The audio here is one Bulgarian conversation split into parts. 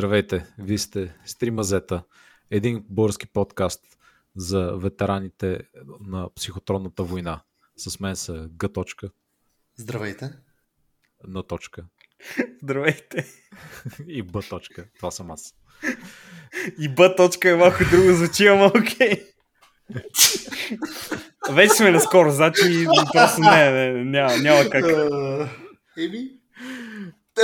Здравейте, вие сте Стримазета, един български подкаст за ветераните на психотронната война. С мен са Г. Точка, Здравейте. Н. Точка Здравейте. и Б. Точка. Това съм аз. И Б точка е малко друго звучи, ама окей. Вече сме наскоро, значи просто не, не, няма, няма как. Еми,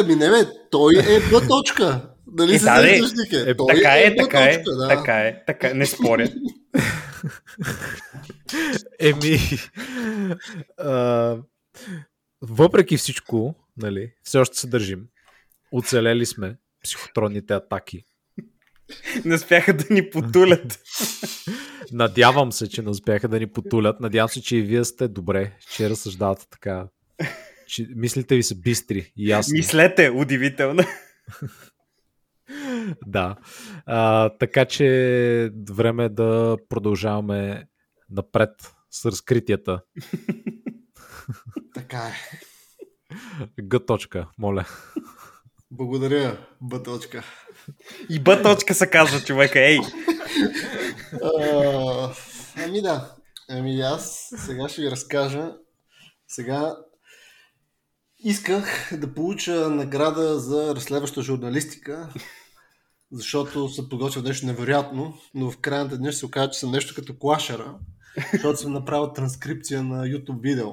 еми не бе, той е Б точка. Дали Е, се да? Е, Той Така е, Б така е, да. така е, така е, не споря. Еми, а, въпреки всичко, нали, все още се държим. Оцелели сме психотронните атаки. Не успяха да ни потулят. Надявам се, че не успяха да ни потулят. Надявам се, че и вие сте добре, че разсъждавате така. Че мислите ви са бистри и ясни. Мислете, удивително. Да. А, така че време е да продължаваме напред с разкритията. Така е. Г. Точка, моля. Благодаря, Б точка. И Б точка се казва човека, ей. Ами да. Ами аз сега ще ви разкажа. Сега исках да получа награда за разследваща журналистика, защото съм подготвил нещо невероятно, но в деня ще се окаже, че съм нещо като клашера, защото съм направил транскрипция на YouTube видео.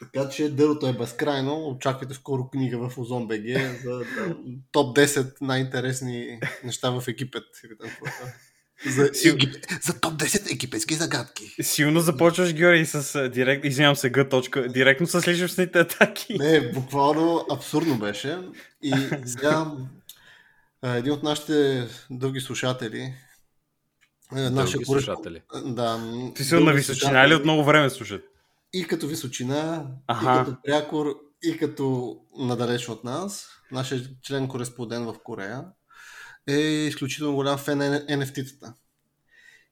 Така че дърото е безкрайно. Очаквайте скоро книга в Озон БГ за топ 10 най-интересни неща в екипет. За, егип... за топ 10 египетски загадки. Силно започваш, Георги, с директ, извинявам се, Г точка, директно с личностните атаки. Не, буквално абсурдно беше. И сега един от нашите дълги слушатели, нашия Дълги слушатели. Да, Ти си на височина или от много време слушат? И като височина, Аха. и като прякор, и като надалеч от нас. Нашия член кореспондент в Корея е изключително голям фен на NFT-тата.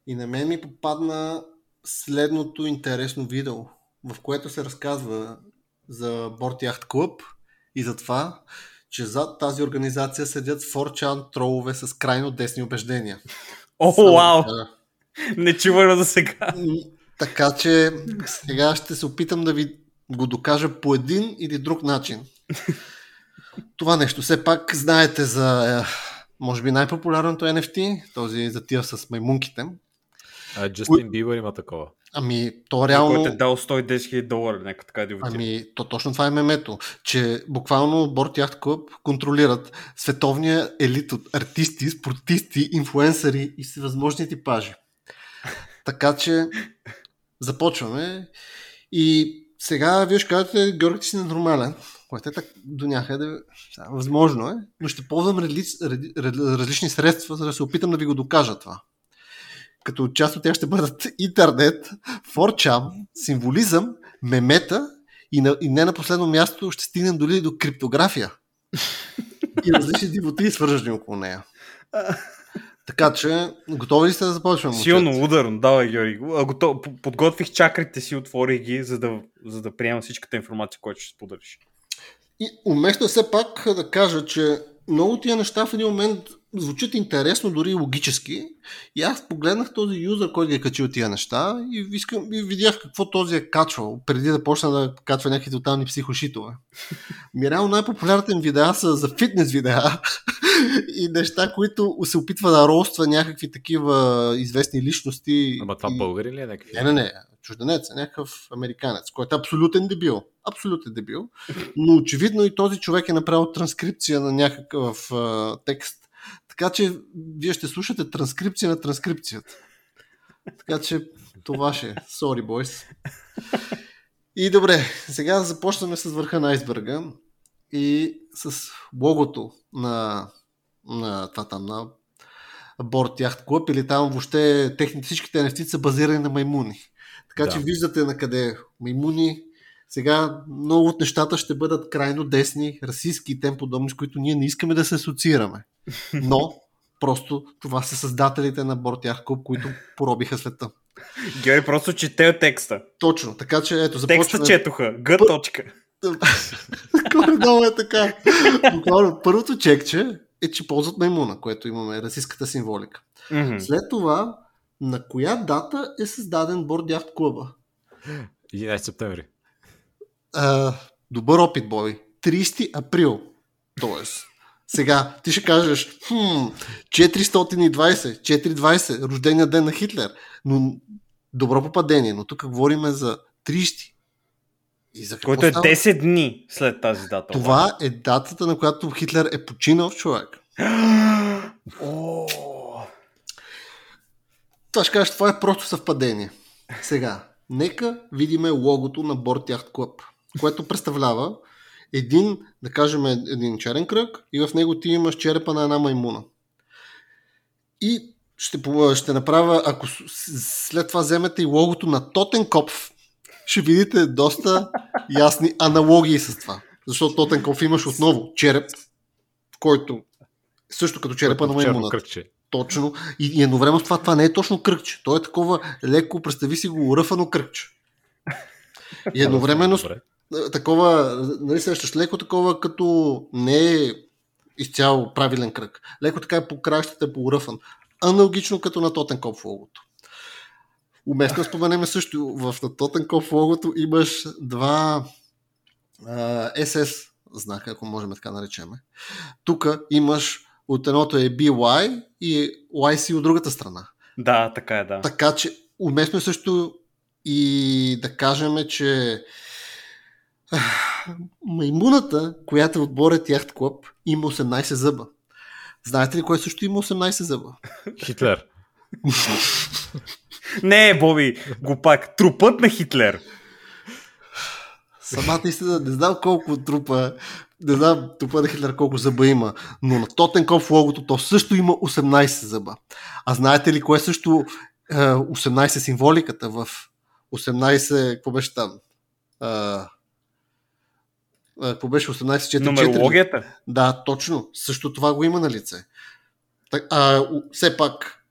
И на мен ми попадна следното интересно видео, в което се разказва за Борт Яхт Клуб и за това, че зад тази организация седят 4chan тролове с крайно десни убеждения. О, Само вау! така. Нечувано до сега. М, Така че сега ще се опитам да ви го докажа по един или друг начин. Това нещо. Все пак знаете за, е, може би най-популярното NFT, този за тия с маймунките. А, Джастин Бибър има такова. Ами, то Реално... Който е дал 110 000 долара, нека така да ви Ами, то точно това е мемето, че буквално Борт Яхт Клуб контролират световния елит от артисти, спортисти, инфуенсъри и всевъзможни типажи. Така че започваме и сега вие ще кажете, Георги, ти си ненормален, което е так, до някъде възможно е, но ще ползвам разли, различни средства, за да се опитам да ви го докажа това. Като част от тях ще бъдат интернет, 4chan, символизъм, мемета и, на, и не на последно място ще стигнем дори до криптография. И различни дивоти, свържени около нея. Така че, готови ли сте да започваме? Силно ударно, давай, Георги. Готов, подготвих чакрите си, отворих ги, за да, за да приема всичката информация, която ще споделиш. И уместно е все пак да кажа, че много тия неща в един момент звучат интересно, дори и логически. И аз погледнах този юзър, който ги е качил тия неща и, искам, и видях какво този е качвал, преди да почна да качва някакви тотални психошитове. Ми реално най-популярните им видеа са за фитнес видеа и неща, които се опитва да роства някакви такива известни личности. Ама това и... българи ли е някакви? Не, не, не. Чужденец е някакъв американец, който е абсолютен дебил. Абсолютен дебил. Но очевидно и този човек е направил транскрипция на някакъв а, текст. Така че вие ще слушате транскрипция на транскрипцията. Така че това ще е. Sorry, boys. И добре, сега започваме с върха на айсберга и с логото на, на това там, на Борт Яхт Клуб или там въобще техните всичките NFT са базирани на маймуни. Така Да. че виждате на къде маймуни. Сега много от нещата ще бъдат крайно десни, расистски и тем подобни, с които ние не искаме да се асоциираме. Но просто това са създателите на Борт Яхт Клуб, които поробиха света. Георги просто чете текста. Точно, така че ето Текста започваме. четоха. Г точка. Горе-долу е така. Буквално първото чекче е, че ползват маймуна, което имаме, расистската символика. Мгм. След това, на коя дата е създаден Борд Яхт клуба? 11 септември. А, добър опит, бой. 30 април. Тоест, сега ти ще кажеш, хм, 420, 420, рождения ден на Хитлер. Но добро попадение, но тук говорим за 30. И за Който е става? 10 дни след тази дата. Това е датата, на която Хитлер е починал човек. Това ще кажеш, това е просто съвпадение. Сега, нека видиме логото на Борт Яхт Клъб, което представлява един, да кажем, един черен кръг и в него ти имаш черепа на една маймуна. И ще, ще направя, ако след това вземете и логото на Тотенкопф, ще видите доста ясни аналогии с това. Защото Тотенкопф имаш отново череп, който също като черепа на маймуната. Точно. И, и едновременно с това, това не е точно кръгче. То е такова леко, представи си го, ръфано кръгче. И едновременно такова, нали сещаш, леко такова, като не е изцяло правилен кръг. Леко така е по краищата е по-ръфан. Аналогично като на Тотенкоп в логото. Уместно да споменеме също, в на Тотенкоп логото имаш два а, SS знака, ако можем така наречеме. Тук имаш от едното е BY и YC от другата страна. да, така е, да. Така че уместно е също и да кажем, че маймуната, която е от Борет Яхт Клуб, има 18 зъба. Знаете ли кой също има 18 зъба? Хитлер. Не, Боби, го пак. Трупът на Хитлер. Самата истина, не знам колко трупа, не знам трупа на Хитлер колко зъба има, но на Тотенкоф логото то също има 18 зъба. А знаете ли кое също е, 18 символиката в 18, какво беше там? Какво беше 18 4 Нумерологията. Да, точно. Също това го има на лице. Так, а, все пак,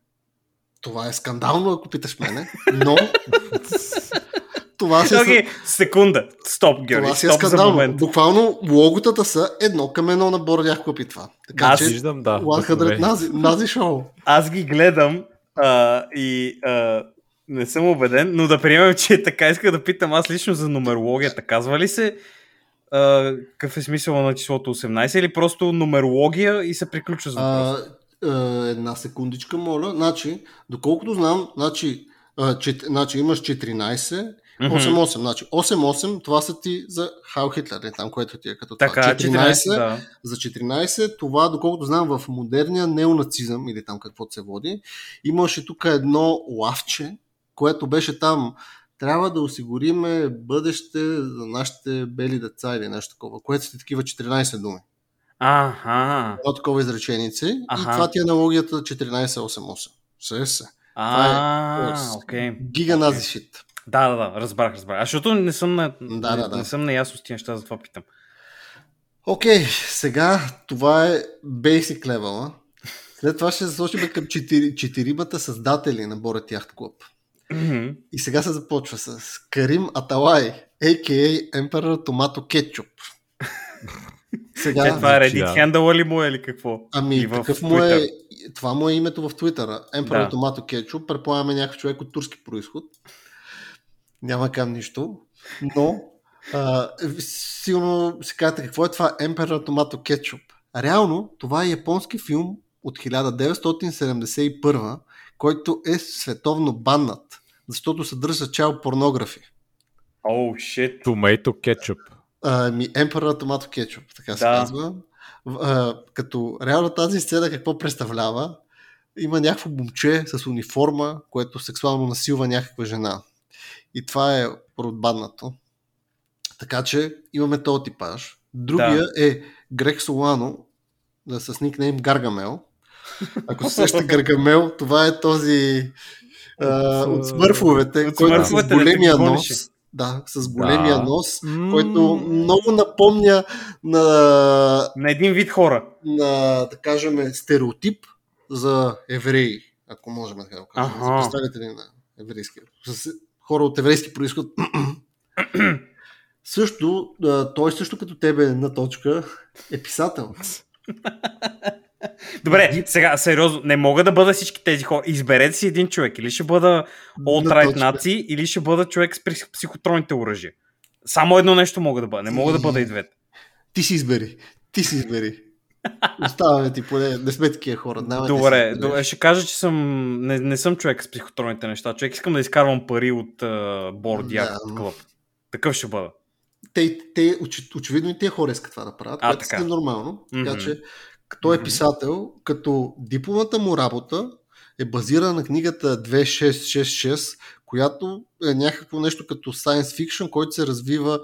това е скандално, ако питаш мене, но това се Окей, секунда. Стоп, Георги. това си е скандално. Буквално логотата са едно към едно на Бордях купи това. Така Аз че Виждам, да. 100 вдъхновение. нази, нази шоу. Аз ги гледам а, и а, не съм убеден, но да приемем, че е така. Иска да питам аз лично за нумерологията. Казва ли се какъв е смисъл на числото 18 или просто нумерология и се приключва с въпрос? А, а, една секундичка, моля. Значи, доколкото знам, значи, а, чет, значи имаш 14, Мгм. 8-8. Значи 8-8, това са ти за Хайл Хитлер, не там, което ти е като Така, това. 14, да. За 14, това, доколкото знам, в модерния неонацизъм, или там каквото се води, имаше тук едно лавче, което беше там. Трябва да осигуриме бъдеще за нашите бели деца или нещо такова, което са такива 14 думи. Аха. Едно такова изреченице и Аха. това ти е аналогията 14-8-8. Се се. А, Тоест, окей. Гига нази шит. Да, да, да, разбрах, разбрах. А защото не съм на, Да, да, да. не съм наясно с тия неща, затова питам. Окей, сега това е basic level. След това ще се сложим към четири, четиримата създатели на Борет Яхт Клуб. И сега се започва с Карим Аталай, a.k.a. Emperor Tomato Ketchup. Сега, Е, това е звучи, Reddit да. хендъла ли му е или какво? ами И такъв му е, това му е името в Твитъра. Emperor Да. Tomato Ketchup, предполагаме някакъв човек от турски происход. Няма кам нищо, но а, сигурно си казвате какво е това Emperor Tomato Ketchup. Реално, това е японски филм от 1971, който е световно баннат, защото съдържа чао порнографи. Оу, шит. Tomato кетчуп. Ами, Emperor Tomato Ketchup, така се Да. казва. В- А, като реално тази сцена какво представлява? Има някакво момче с униформа, което сексуално насилва някаква жена. И това е продбаднато. Така че имаме този типаж. Другия е Грег Солано, да, с никнейм Гаргамел. Ако се сеща Гаргамел, това е този а, От, смърфовете, от който е с големия нос. Да, с големия Да. нос, който много напомня на, На един вид хора. на да кажем, стереотип за евреи, ако можем да го кажем. За представители на еврейски. С хора от еврейски происход. също, той също като тебе на точка е писател. Добре, сега, сериозно, не мога да бъда всички тези хора. Изберете си един човек. Или ще бъда точка. наци, или ще бъда човек с псих- психотронните оръжия. Само едно нещо мога да бъда. Не мога да бъда и двете. Ти си избери. Ти си избери. Оставаме ти поне. Не сме такива хора. Няма да Добре, добре, ще кажа, че съм, не, не съм човек с психотронните неща. Човек искам да изкарвам пари от uh, Board Да. Yacht Club. Такъв ще бъда. те, те оч, очевидно и тези хора искат това да правят, А, което е нормално. Така Мгм. че, като е писател, като дипломата му работа е базирана на книгата 2666, която е някакво нещо като science fiction, който се развива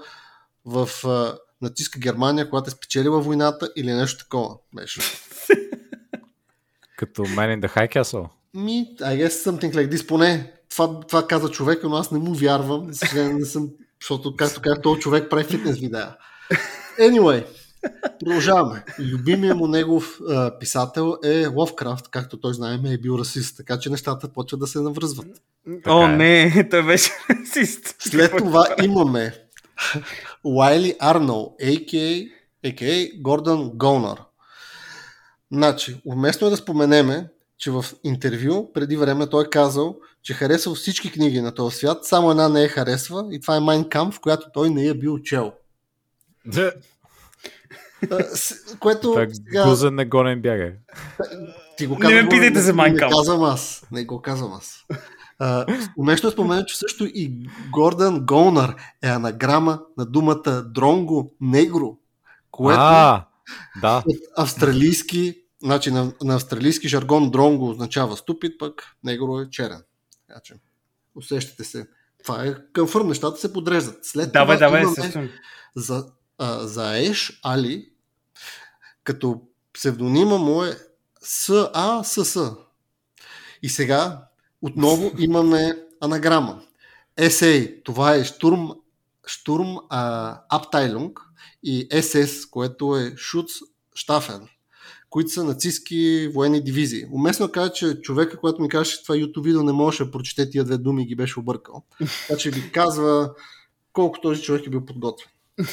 в а, нацистска Германия, когато е спечелила войната или нещо такова. Беше. Като Man in the High Castle. Ми, I guess something like this. Поне това, това каза човека, но аз не му вярвам. Съжаление, не съм, защото, както казах, този човек прави фитнес видеа. Anyway, продължаваме. Любимият му негов а, писател е Ловкрафт, както той знаем е бил расист, така че нещата почват да се навръзват. О, е. не, той беше расист. След това имаме Уайли Арнол, a.k.a. a.k.a. Гордън Голнар. Значи, уместно е да споменеме, че в интервю преди време той е казал, че харесал всички книги на този свят, само една не е харесва и това е Майн Камп, в която той не е бил чел. Което Так сега, гузен не гонен бяга. ти го Не казвам, ме питайте за Mein Не казвам аз. Не го казвам аз. А, уместно е спомена, че също и Гордън Голнар е анаграма на думата дронго негро, което А, да. от австралийски, значи на, на австралийски жаргон дронго означава ступид, пък негро е черен. Така че, усещате се. Това е къмфърм, нещата се подреждат. След Давай, това давай, имаме за, а, за Еш Али, като псевдонима му е САСС. И сега отново имаме анаграма. СА, това е Штурм, Штурм а, Аптайлунг и СС, което е Шуц Штафен, които са нацистски военни дивизии. Уместно е да кажа, че човека, който ми каже, че това YouTube видео не можеше да прочете тия две думи ги беше объркал. Така че ви казва колко този човек е бил подготвен.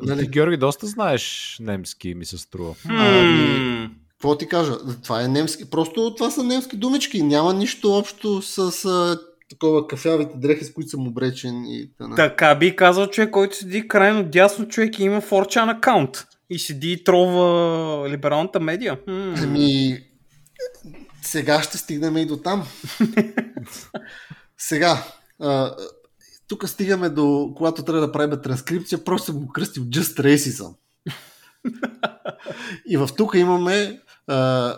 Нали? Георги, доста знаеш немски, ми се струва. М, Какво ти кажа? Това е немски. Просто това са немски думички. Няма нищо общо с а, такова кафявите дрехи, с които съм обречен и т.н. Така би казал човек, който седи крайно дясно човек и има форчан акаунт. И седи и тролва либералната медия. Ами, сега ще стигнем и до там. сега, а, тук стигаме до, когато трябва да правим транскрипция, просто съм го кръстил Just Racism. и в тук имаме а,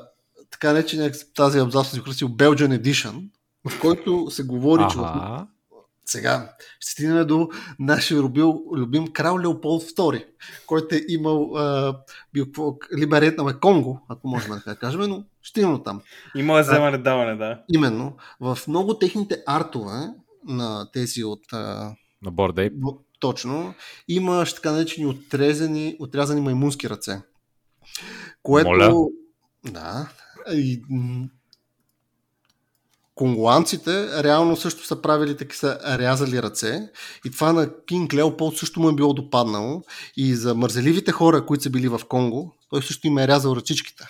така наречен тази абзац съм кръстил Belgian Edition, в който се говори, че в Ага. сега ще стигнем до нашия любил, любим крал Леополд II, който е имал а, бил либерет на Конго, ако можем да кажем, но ще имам там. Има вземане даване, да. Именно, в много техните артове на тези от На Бордей. б- точно, имаш така наречени отрезани, отрязани маймунски ръце. Което... Моля? Да. И, конгуанците реално също са правили така, са рязали ръце и това на Кинг Леополд също му е било допаднало и за мързеливите хора, които са били в Конго, той също им е рязал ръчичките.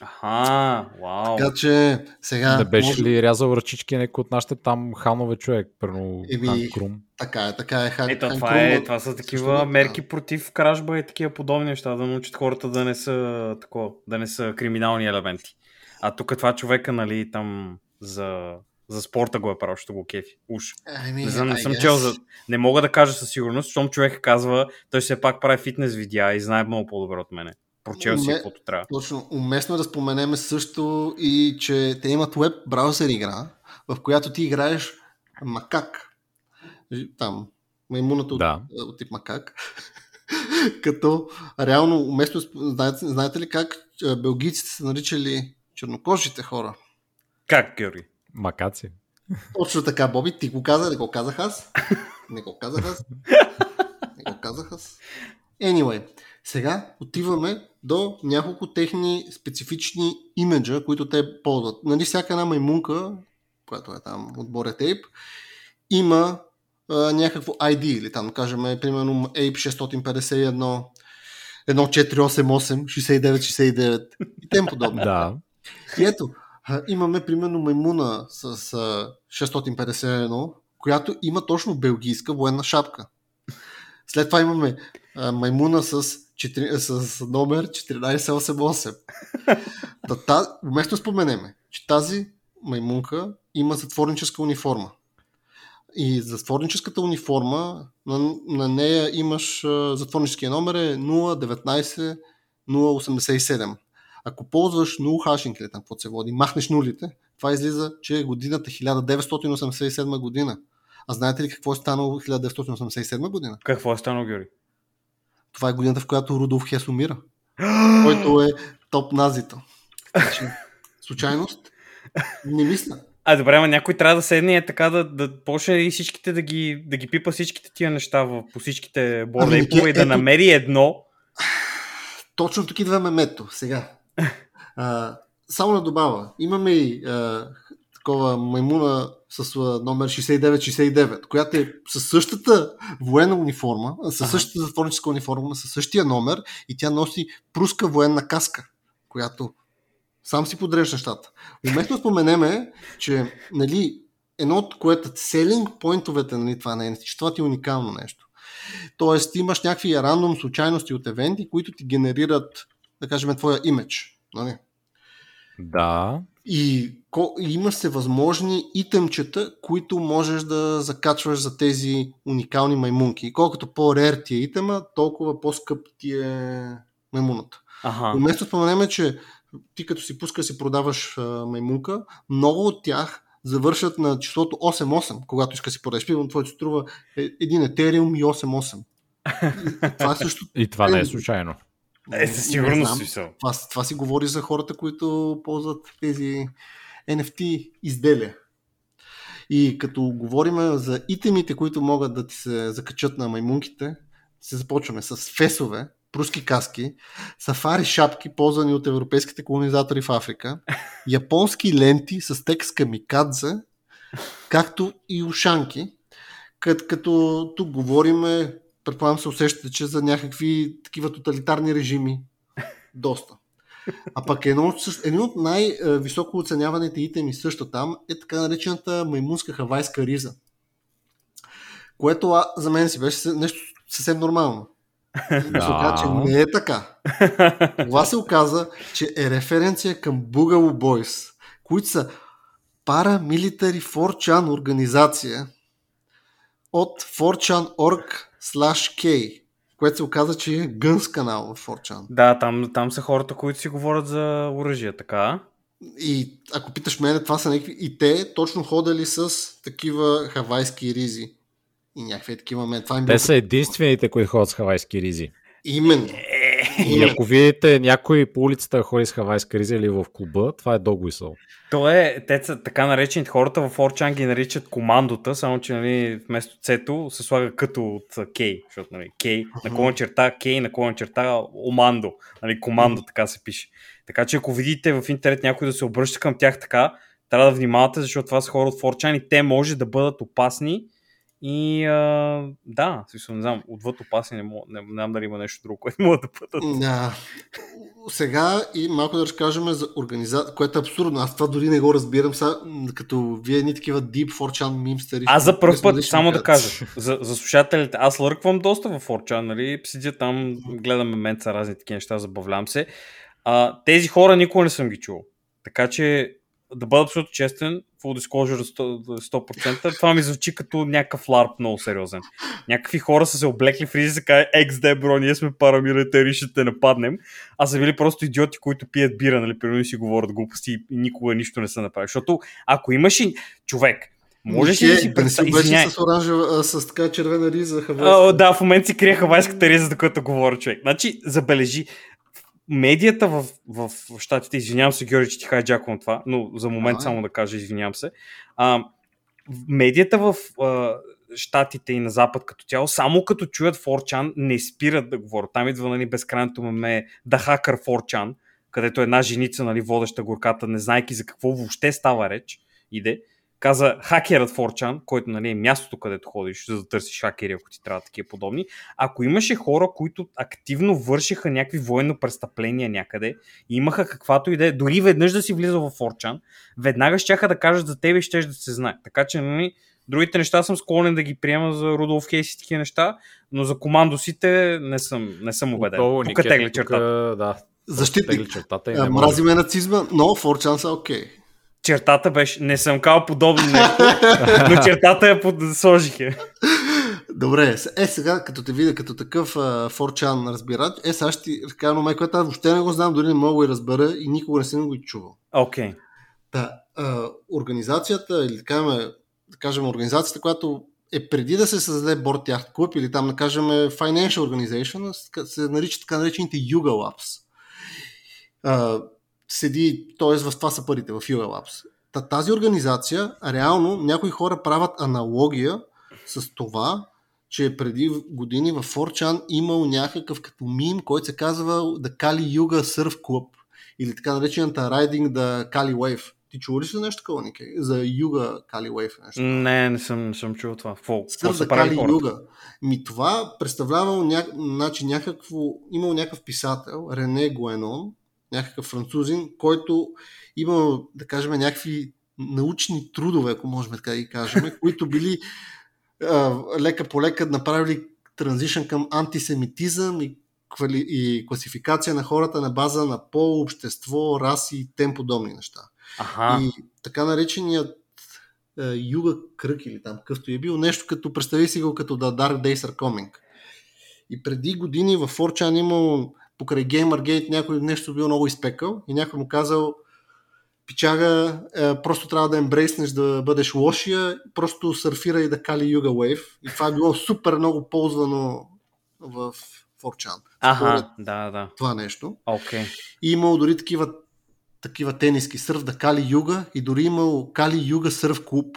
Аха, вау. Така че сега... Не беше може- ли рязал ръчички някой от нашите там ханове човек? Първо Еми, Хан Крум. Така е, така е. Хан, Ето, Хан това, Крум, е, това са също такива така. мерки против кражба и такива подобни неща, да научат хората да не са такова, да не са криминални елементи. А тук това човека, нали, там за, за спорта го е правил, ще го кефи. Уж. Ами, Не, знам, не I съм чел за... Не мога да кажа със сигурност, защото човек казва, той все пак прави фитнес видеа и знае много по-добре от мене. Прочел си Ме- каквото трябва. Точно. Уместно е да споменеме също и, че те имат веб браузър игра, в която ти играеш макак. Там, маймуната от, Да. от тип макак. Като реално, уместно, е знаете, знаете ли как а, белгийците са наричали чернокожите хора? Как, Георги? Макаци. Точно така, Боби, ти го каза, не го казах аз. Не го казах аз. Не го казах аз. Anyway, сега отиваме до няколко техни специфични имиджа, които те ползват. Нали, всяка една маймунка, която е там от Боре Тейп, има а, някакво ID или там, кажем, примерно Ape 651, 1488, 6969 и тем подобно. Да. И ето, имаме примерно маймуна с а, 651, която има точно белгийска военна шапка. След това имаме а, маймуна с, 4, с номер 1488. Та, та, вместо споменеме, че тази маймунка има затворническа униформа. И затворническата униформа, на, на нея имаш затворническия номер е 019 087. Ако ползваш 0 хашинг, или там какво се води, махнеш нулите, това излиза, че е годината 1987 година. А знаете ли какво е станало 1987 година? Какво е станало, Георги? Това е годината, в която Рудолф Хес умира, който е топ. Значи, случайност? Не мисля. А, добре, ама някой трябва да седне е така да, да почне и всичките да ги, да ги пипа всичките тия неща в, по всичките бордейпове Ами, и да ето- намери едно. Точно тук идва мемето. Сега. А, само да добавя. Имаме и а, такова маймуна с номер 6969, която е със същата военна униформа, със същата затворническа униформа, със същия номер и тя носи пруска военна каска, която сам си подрежда нещата. Уместно споменеме, че нали, едно от което селинг поинтовете нали, това не е, че това ти е уникално нещо. Тоест, ти имаш някакви рандом случайности от евенти, които ти генерират, да кажем, твоя имидж. Нали? Да. И, ко, и имаш се възможни итемчета, които можеш да закачваш за тези уникални маймунки. И колкото по-рер ти е итема, толкова по-скъп ти е маймуната. Ага. Уместо споменеме, че ти като си пускаш си продаваш а, маймунка, много от тях завършат на числото 8-8, когато искаш да си продадеш. Примерно, твоето струва е- един етериум и 8-8. И това също И това не е случайно. Е, със сигурност. Това, това си говори за хората, които ползват тези NFT изделия. И като говорим за итемите, които могат да ти се закачат на маймунките, се започваме с фесове, пруски каски, сафари шапки, ползвани от европейските колонизатори в Африка, японски ленти с текст камикадзе, както и ушанки, като, като тук говориме, предполагам се усещате, че за някакви такива тоталитарни режими доста. А пък едно, един от най-високо оценяваните итеми също там е така наречената маймунска хавайска риза. Което а, за мен си беше нещо съвсем нормално. Но се оказа, че не е така. Това се оказа, че е референция към Boogaloo Boys, които са парамилитари 4chan организация от 4chan.org slash K, което се оказа, че е гънс канал в 4chan. Да, там, там са хората, които си говорят за оръжие, така. И ако питаш мене, това са някакви... И те точно ходили с такива хавайски ризи. И някакви такива мен. Това им. Те са единствените, които ходят с хавайски ризи. Именно. И ако видите някой по улицата да ходи с хавайска риза или в клуба, това е Whistle. То е, те са така наречените хората в Орчан ги наричат командота, само че нали, вместо цето се слага като от Кей, защото нали, Кей, наклона черта, Кей, наклона черта, Омандо, нали, командо, така се пише. Така че ако видите в интернет някой да се обръща към тях така, трябва да внимавате, защото това са хора от Форчан и те може да бъдат опасни и а, да, смисъл, не знам, отвъд опасни не, мога, не, не знам дали има нещо друго, което могат да бъдат. Да. Сега и малко да разкажем за организация, което е абсурдно. Аз това дори не го разбирам, са, като вие ни такива deep 4chan мимстери. Аз за първ път, само да кажа, за, за слушателите, аз лърквам доста в Орчан, нали, седя там, гледаме менца, разни такива неща, забавлявам се. А, тези хора никога не съм ги чувал. Така че, да бъда абсолютно честен, full disclosure 100%, 100%, това ми звучи като някакъв ларп много сериозен. Някакви хора са се облекли в ризи са казали, XD, бро, ние сме парамилитари, ще те нападнем. А са били просто идиоти, които пият бира, нали, примерно си говорят глупости и никога нищо не са направили. Защото ако имаш и човек, Можеш ли да си представиш? с оранжева, с така червена риза, хавайска. А, да, в момента си крия хавайската риза, за която говоря човек. Значи, забележи, медията в, в, в щатите, извинявам се, Георги, че ти хайджаквам това, но за момент А. само да кажа, извинявам се. А, медията в а, щатите и на запад като цяло, само като чуят 4chan, не спират да говорят. Там идва нали, безкрайното меме The Hacker 4chan, където една женица, нали, водеща горката, не знайки за какво въобще става реч, иде, каза хакерът 4chan, който нали, е мястото, където ходиш, за да търсиш хакери, ако ти трябва такива подобни. Ако имаше хора, които активно вършиха някакви военно престъпления някъде и имаха каквато идея, дори веднъж да си влизал в 4chan, веднага щяха да кажат за тебе и ще да се знае. Така че, нали, Другите неща съм склонен да ги приема за Рудолф Хейс и такива неща, но за командосите не съм, не съм убеден. Отново, Тук Никета, тегли чертата. тук, Да, Защитник. тегли чертата и А, не може. Мразиме нацизма, но 4chan са окей. Чертата беше, не съм казал подобно нещо, но чертата я под... сложих я. Добре, е сега, като те видя като такъв а, 4chan разбирач, е сега ще ти разкажа едно което аз въобще не го знам, дори не мога да разбера и никога не съм го и чувал. Окей. Да, а, организацията, или кажем, да кажем организацията, която е преди да се създаде Board Yacht Club или там да кажем Financial Organization, се нарича така наречените Yuga Labs. А, седи, т.е. в това са парите, в Yuga Labs. Та, тази организация, реално, някои хора правят аналогия с това, че преди години в 4chan имал някакъв като мим, който се казва The Kali Yuga Surf Club или така наречената Riding the Kali Wave. Ти чува ли си нещо такова, Нике? За Юга Кали Wave нещо? Не, не съм, не съм чул това. Какво, какво правили Кали? Юга. Ми това представлявал ня... значи, някакво... Имал някакъв писател, Рене Гуенон, някакъв французин, който имал, да кажем, някакви научни трудове, ако можем така да ги кажем, които били а, лека по лека направили транзишън към антисемитизъм и, квали... и класификация на хората на база на пол, общество, раси и тем подобни неща. Аха. И така нареченият е, Юга кръг или там къвто е бил, нещо като, представи си го като The Dark Days Are Coming. И преди години в 4chan имал покрай Gamergate някой нещо бил много изпекал и някой му казал пичага, е, просто трябва да ембрейснеш да бъдеш лошия, просто сърфирай да кали Юга Wave. И това е било супер много ползвано в 4chan. Според Аха, да, да. това нещо. Окей. И имал дори такива, такива тениски, сърф да Кали Юга и дори имал Кали Юга сърф клуб.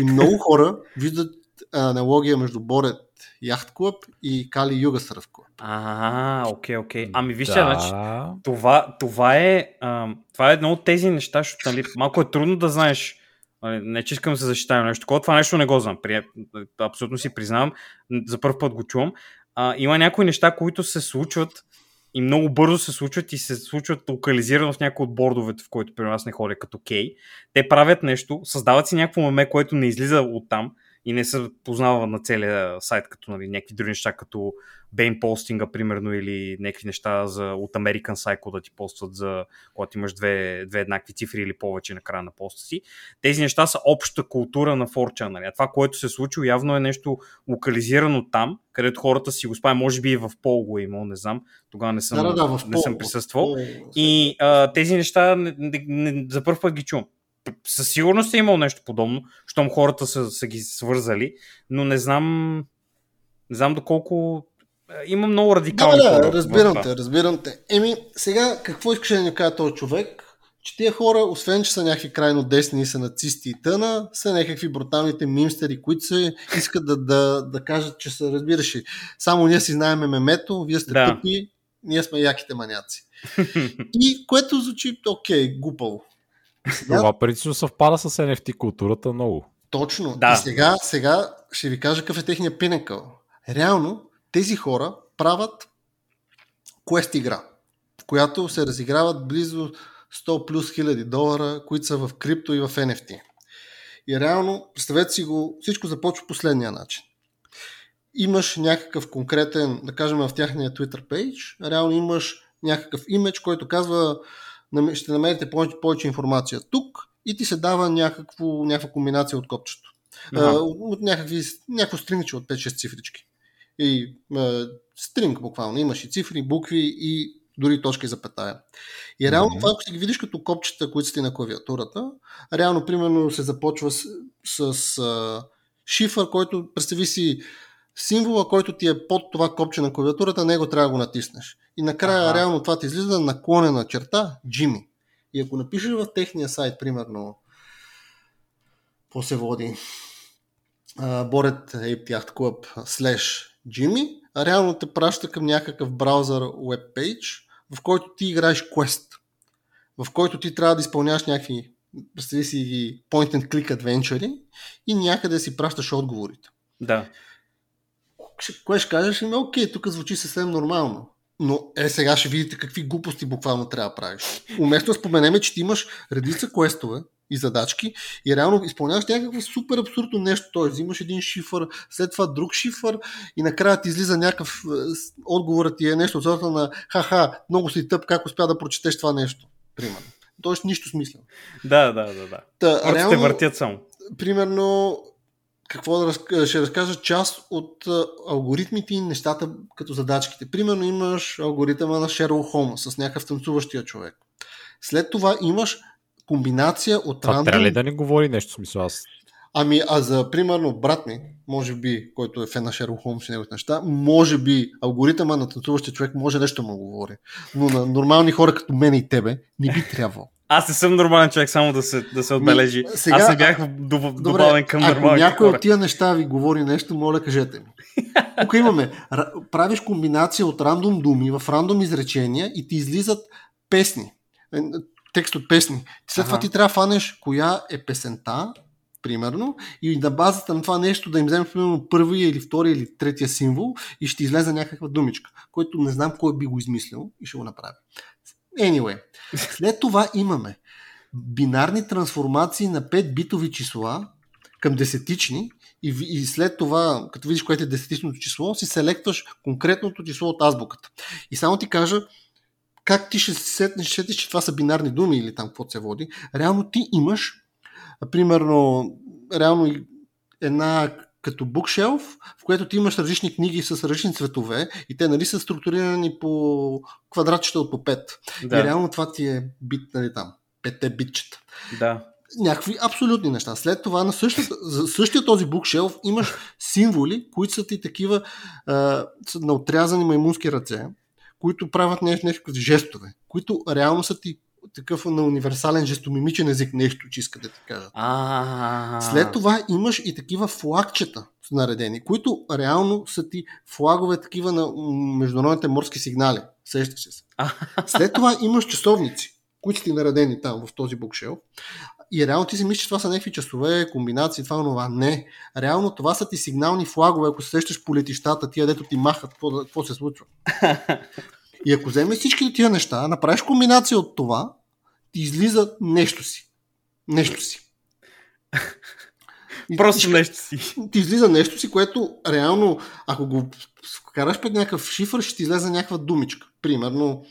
И много хора виждат аналогия между Борет яхт клуб и Кали Юга сърф клуб. А, окей, окей. Ами вижте, да. значи, това, това, е, а, това е едно от тези неща, защото нали, малко е трудно да знаеш. нали, Не, че искам да се защитавам нещо такова. Това нещо не го знам. При, абсолютно си признавам. За първ път го чувам. А, има някои неща, които се случват и много бързо се случват и се случват локализирано в някои от бордовете, в който при нас не ходя като Кей. Те правят нещо, създават си някакво меме, което не излиза от там и не се познава на целия сайт, като нали, някакви други неща, като бейн постинга, примерно, или някакви неща за, от American Psycho да ти постват за когато имаш две, две еднакви цифри или повече на края на поста си. Тези неща са обща култура на 4chan. Нали? А това, което се е случило, явно е нещо локализирано там, където хората си го спаят. Може би и в Пол го е имал, не знам. Тогава не съм, Да, да, да, в не пол- съм в присъствал. пол- И а, тези неща не, не, не, за първ път ги чувам. Със сигурност е имал нещо подобно, щом хората са, са ги свързали, но не знам, не знам доколко е, има много радикални Да, да, разбирам те, разбирам те. Еми, сега какво искаш да ни кажа този човек? Че тия хора, освен че са някакви крайно десни и са нацисти и тъна, са някакви бруталните мимстери, които се искат да, да, да кажат, че са, разбираш само ние си знаем мемето, вие сте Да. тъпи, ние сме яките маняци. И което звучи, окей, глупаво. Това принципно съвпада с NFT културата много. Точно. Да. И сега, сега ще ви кажа какъв е техния пинекъл. Реално, тези хора правят квест игра, в която се разиграват близо 100 плюс хиляди долара, които са в крипто и в NFT. И реално, представете си го, всичко започва последния начин. Имаш някакъв конкретен, да кажем в тяхния Twitter пейдж, реално имаш някакъв имидж, който казва «Нам- ще намерите повече, повече информация тук и ти се дава някакво, някаква комбинация от копчето. Аха. А, от някакви, някакво стринче от 5-6 цифрички. И а, стринг буквално. Имаш и цифри, букви и дори точки за петая. И реално това, ако си ги видиш като копчета, които сте на клавиатурата, реално примерно се започва с, с а, шифър, който представи си символа, който ти е под това копче на клавиатурата, него трябва да го натиснеш. И накрая Аха. реално това ти излиза наклонена черта Jimmy. И ако напишеш в техния сайт, примерно, какво се води, Борет Ape Club slash Jimmy, реално те праща към някакъв браузър веб пейдж, в който ти играеш квест, в който ти трябва да изпълняваш някакви представи си point and click adventure и някъде си пращаш отговорите. Да. Кое ще кажеш? Ами, окей, тук звучи съвсем нормално. Но е, сега ще видите какви глупости буквално трябва да правиш. Уместно да споменеме, че ти имаш редица квестове и задачки и реално изпълняваш някакво супер абсурдно нещо. Т.е. взимаш един шифър, след това друг шифър и накрая ти излиза някакъв е, отговорът ти е нещо от сорта на ха-ха, много си тъп, как успя да прочетеш това нещо. Примерно. Тоест нищо смислено. Да, да, да, да. Та, Просто те въртят само. примерно, какво да разк... ще разкажа част от алгоритмите и нещата като задачките. Примерно имаш алгоритъма на Шерлок Холмс с някакъв танцуващия човек. След това имаш комбинация от рандом... трябва ли да не говори нещо? Смисъл, аз Ами, а за, примерно, брат ми, може би, който е фен на Шерлок Холмс и неговите неща, може би алгоритъма на танцуващия човек може нещо му говори. Но на нормални хора като мен и тебе не би трябвало. Аз не съм нормален човек, само да се, да се отбележи. Ми, сега- Аз не бях доб- добавен към ако нормалните някой хора. от тия неща ви говори нещо, моля кажете ми. Тук имаме, ра- правиш комбинация от рандом думи в рандом изречения и ти излизат песни. Е, Текст от песни. След това ти трябва да фанеш коя е песента, примерно, и на базата на това нещо да им вземеш примерно първия или втория или третия символ и ще излезе някаква думичка, който не знам кой би го измислил и ще го направи. Anyway, след това имаме бинарни трансформации на 5 битови числа към десетични и, и след това, като видиш което е десетичното число, си селектваш конкретното число от азбуката. И само ти кажа, как ти ще се сетнеш, сетиш, че това са бинарни думи или там какво се води. Реално ти имаш, примерно, реално една като букшелф, в което ти имаш различни книги с различни цветове и те нали са структурирани по квадратчета от по 5. Да. И реално това ти е бит, нали там, петте битчета да. някакви абсолютни неща. След това на същата, за същия този букшелф имаш символи, които са ти такива а, на отрязани маймунски ръце, които правят като жестове, които реално са ти такъв на универсален жестомимичен език, нещо, че иска да ти кажат. След това имаш и такива флагчета наредени, които реално са ти флагове такива на международните морски сигнали. Сещаш се. След това имаш часовници, които са ти наредени там в този букшел. И реално ти си мислиш, че това са някакви часове, комбинации, това, това. Не. Реално това са ти сигнални флагове, ако се сещаш по летищата, тия дето ти махат, какво, какво се случва. И ако вземеш всички тия неща, направиш комбинация от това, ти излиза нещо си. Нещо си. Просто ти- нещо си. ти излиза нещо си, което реално, ако го вкараш пред някакъв шифър, ще ти излезе някаква думичка. Примерно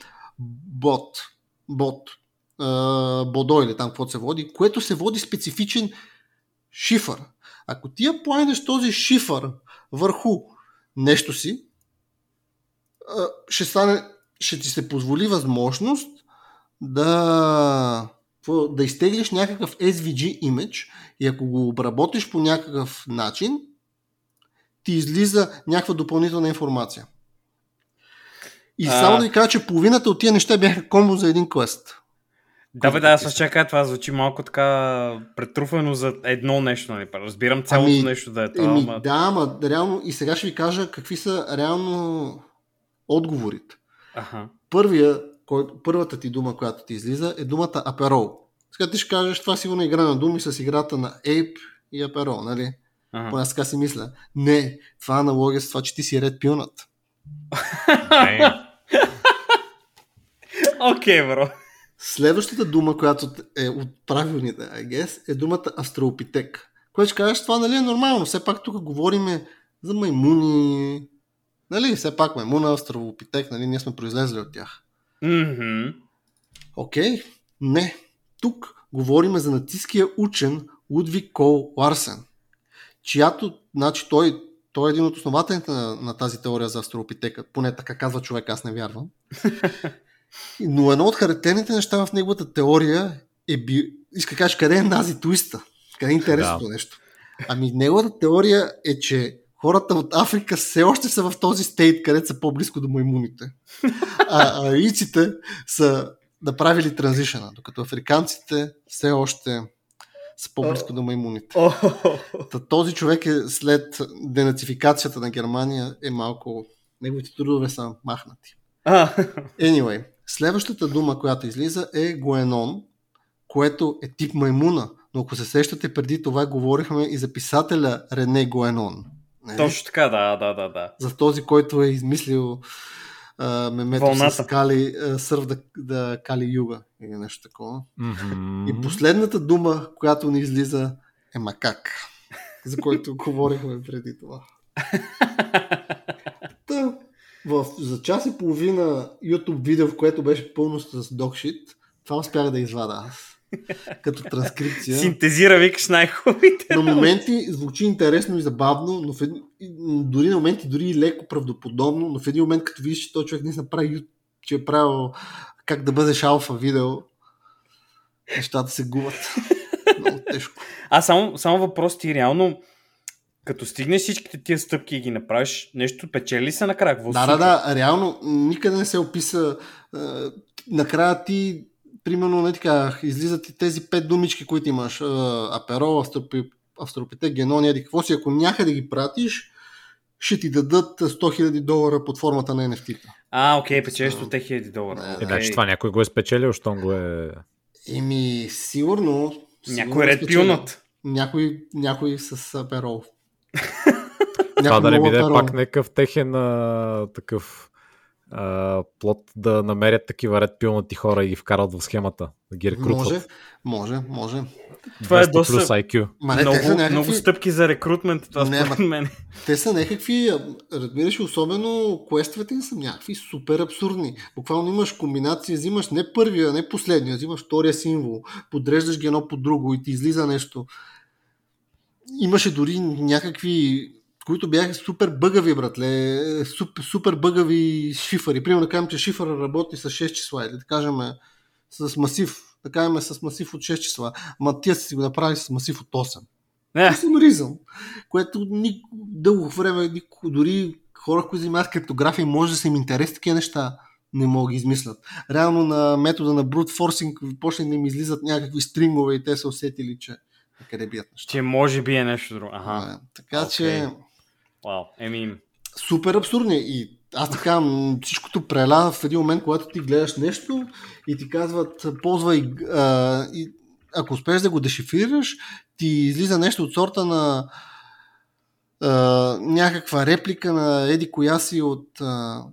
бот, бот, бодо или там каквото се води, което се води специфичен шифър. Ако ти я плайнеш този шифър върху нещо си, ще, стане, ще ти се позволи възможност да, да изтеглиш някакъв SVG имидж и ако го обработиш по някакъв начин, ти излиза някаква допълнителна информация. И А. само да ви кажа, че половината от тия неща бяха комбо за един квест. Да, бе, да, аз чакай, това звучи малко така претруфено за едно нещо, нали? Разбирам цялото Ами, нещо да е това, Еми, ама... да, ама реално и сега ще ви кажа какви са реално отговорите. Аха. Първия, кой, първата ти дума, която ти излиза, е думата аперол. Сега ти ще кажеш, това сигурно е игра на думи с играта на Ape и аперол, нали? Аха. Поне аз така си мисля. Не, това е аналогия с това, че ти си ред пилнат. Окей, бро. Следващата дума, която е от правилните, I guess, е думата астралопитек. Което ще кажеш, това нали е нормално. Все пак тук говориме за маймуни. Нали, все пак маймуна, астралопитек, нали, ние сме произлезли от тях. Окей, не. Тук говориме за нацистския учен Лудвиг Кол Ларсен, чиято, значи той, той е един от основателите на, на тази теория за астролопитека, поне така казва човек, аз не вярвам. Но едно от характерните неща в неговата теория е би... Иска кажеш, къде е нази туиста? Къде е интересното Да. нещо? Ами неговата теория е, че хората от Африка все още са в този стейт, където са по-близко до маймуните. А арийците са направили транзишъна, докато африканците все още са по-близко до маймуните. Та, този човек е след денацификацията на Германия е малко... Неговите трудове са махнати. Anyway, следващата дума, която излиза е Гоенон, което е тип маймуна. Но ако се сещате, преди това говорихме и за писателя Рене Гоенон. Нали? Точно така, да, да, да, да. За този, който е измислил а, мемето Вълната. с Кали, а, сърв да, да Кали Юга или нещо такова. Mm-hmm. И последната дума, която ни излиза е макак, за който говорихме преди това. Та, в, за час и половина YouTube видео, в което беше пълно с докшит, това успях да извада аз. Като транскрипция. Синтезира, викаш най-хубавите. На моменти звучи интересно и забавно, но в един, дори на моменти дори и леко правдоподобно, но в един момент, като видиш, че този човек не направи, че е правил как да бъдеш алфа видео, нещата се губят. Много тежко. А само, само въпрос ти реално, като стигнеш всичките тия стъпки и ги направиш, нещо печели се накрая? Да, да, да, реално никъде не се описа. накрая ти, примерно, не така, излизат и тези пет думички, които имаш. Аперол, австропи, австропите, генония, еди какво си, ако някъде ги пратиш, ще ти дадат 100 000 долара под формата на NFT. А, окей, печелиш 100 000 долара. Okay. Значи това някой го е спечелил, щом го е... Еми, сигурно. Някой ред пилнат. Някой, някой с аперол. Това да не биде пак някакъв техен а, такъв а, плод да намерят такива ред пилнати хора и ги вкарат в схемата, да ги рекрутват. Може, може, може. Това е доста... Плюс IQ. Ма не, много, някакви... много стъпки за рекрутмент, това не, според мен. Те са някакви, разбираш, особено квестовете са някакви супер абсурдни. Буквално имаш комбинация, взимаш не първия, не последния, взимаш втория символ, подреждаш ги едно по друго и ти излиза нещо имаше дори някакви които бяха супер бъгави, братле, супер, супер бъгави шифъри. Примерно да кажем, че шифъра работи с 6 числа или да кажем с масив, да кажем с масив от 6 числа, ама тия си го направили с масив от 8. Не. съм ризъм, което ни, дълго време, нико, дори хора, които занимават криптография, може да са им интерес такива неща, не могат да измислят. Реално на метода на brute forcing почне да им излизат някакви стрингове и те са усетили, че къде бият неща. Че може би е нещо друго. Ага. Да, така okay. че... Вау, еми... Супер абсурдни. И аз така, всичкото преля в един момент, когато ти гледаш нещо и ти казват, ползвай а, и ако успееш да го дешифрираш, ти излиза нещо от сорта на а, някаква реплика на Еди коя си от а,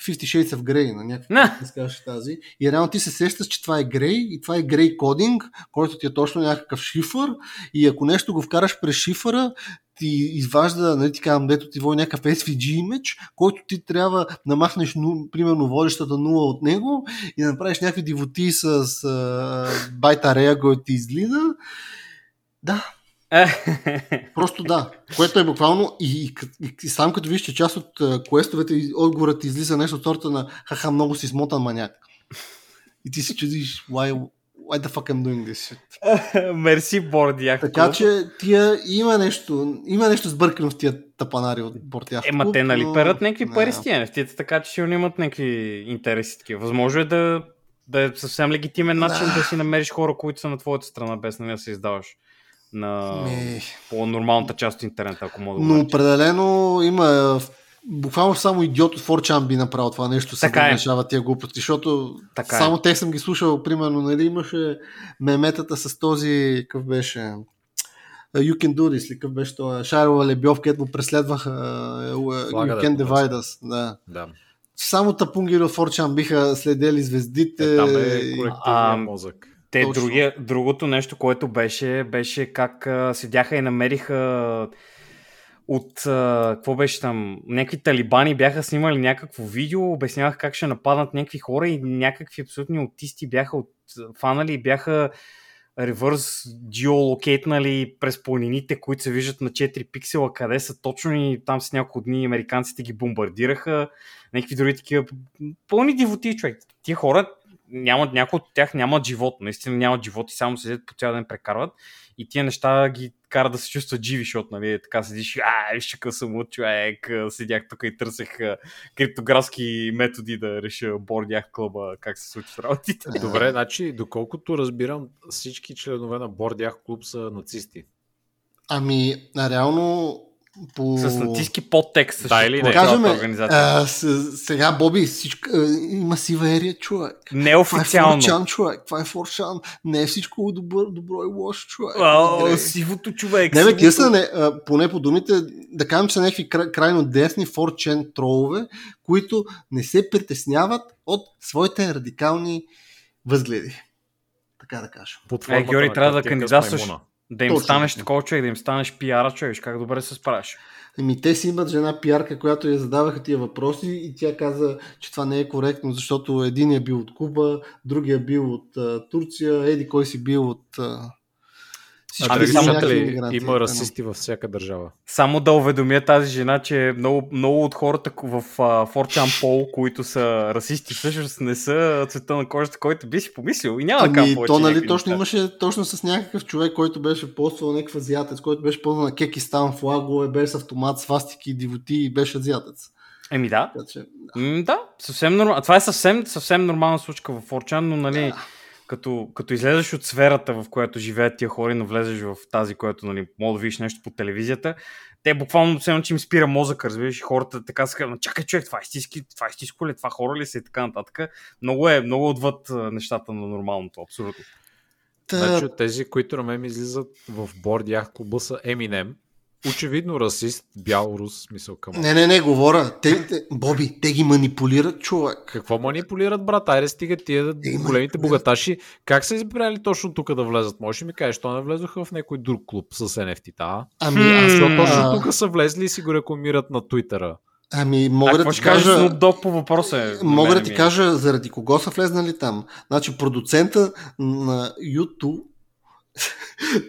Fifty Shades of Grey, на някакви не. тази. И реално ти се сещаш, че това е Grey и това е Grey кодинг, който ти е точно някакъв шифър и ако нещо го вкараш през шифъра, ти изважда, нали ти казвам, дето ти води някакъв SVG имидж, който ти трябва да махнеш, ну, примерно, водещата нула от него и да направиш някакви дивоти с uh, байта рея, който ти излиза. Да, Просто да. Което е буквално и, и, и, и сам като виж, че част от uh, квестовете отговорът излиза нещо от сорта на хаха, много си смотан маняк. И ти си чудиш, why, why the fuck I'm doing this shit? Мерси, Бордяк. Така че тия има нещо, има нещо сбъркано в тия тапанари от Бордяк. Ема те нали перат някакви пари с тия нефтите, така че сигурно имат някакви интереси такива. Възможно е да, да е съвсем легитимен начин да. си намериш хора, които са на твоята страна, без нали да се издаваш на Ми... по-нормалната част от интернета, ако мога да Но определено има буквално само идиот от 4chan би направил това нещо, така да е. решава тия глупости, защото така е. само е. те съм ги слушал, примерно, нали, имаше меметата с този, какъв беше, You Can Do This, ли какъв беше това, Шарова Лебьов, където му преследваха You Can Divide Us. Да. да. Само тапунгери от 4chan биха следели звездите. Е, там е колективния мозък. Те, другия, другото нещо, което беше, беше как а, седяха и намериха от, а, какво беше там, някакви талибани бяха снимали някакво видео, обяснявах как ще нападнат някакви хора и някакви абсолютни аутисти бяха от, фанали и бяха ревърс геолокейтнали през планините, които се виждат на 4 пиксела, къде са точно и там с няколко дни американците ги бомбардираха, някакви други такива пълни дивоти, човек. Тия хора нямат, някои от тях нямат живот, наистина нямат живот и само седят по цял ден прекарват и тия неща ги карат да се чувстват живи, защото нали, така седиш, а, виж какъв съм от човек, седях тук и търсех криптографски методи да реша бордях клуба, как се случват работите. Добре, значи, доколкото разбирам, всички членове на бордях клуб са нацисти. Ами, реално по... С натиски подтекст. Да или не? Кажем, а, с, сега, Боби, всичко, а, има сива ерия, човек. Неофициално. Това е Форчан, човек. Това е Форчан. Не е всичко добро, добро и лошо, човек. О, сивото човек. Не, бе, тия са, не, а, поне по думите, да кажем, че са някакви край, крайно десни Форчен тролове, които не се притесняват от своите радикални възгледи. Така да кажа. Е, Георги, трябва да кандидатстваш. Да им Точно. станеш такова човек, да им станеш пиара човек, как добре се справиш. Еми, те си имат жена пиарка, която я задаваха тия въпроси и тя каза, че това не е коректно, защото един е бил от Куба, другия бил от а, Турция, еди кой си бил от а, всички ами, слушатели, има расисти във всяка държава. Само да уведомя тази жена, че много, много от хората в Форчан Пол, които са расисти, всъщност не са цвета на кожата, който би си помислил. И няма ами, да То, нали, точно неща. имаше точно с някакъв човек, който беше поствал някакъв азиатец, който беше поствал на Кекистан, флагове, беше с автомат, свастики, дивоти и беше азиатец. Еми да. Така, че, да. да, съвсем нормално. Това е съвсем, съвсем нормална случка в Форчан, но нали, да като, като излезеш от сферата, в която живеят тия хора, но влезеш в тази, която нали, мога да видиш нещо по телевизията, те буквално все че им спира мозък, разбираш, хората така са казват, чакай човек, това е истински, това е истинско ли, това хора ли са и така нататък. Много е, много отвъд нещата на нормалното, абсолютно. Та... Значи тези, които на мен ми излизат в борд клуба са Eminem, очевидно расист, бял рус, мисъл към. Не, не, не, говоря. Те, те, Боби, те ги манипулират, човек. Какво манипулират, брат? Айде стига тия те големите богаташи. Как са избрали точно тук да влезат? Може ли ми кажеш, що не влезоха в някой друг клуб с NFT-та? Ами, аз точно тук са влезли и си го рекламират на Твитъра? Ами, мога а, да ти кажа... Snoop по въпроса е. Мога да ти кажа заради кого са влезнали там. Значи, продуцента на YouTube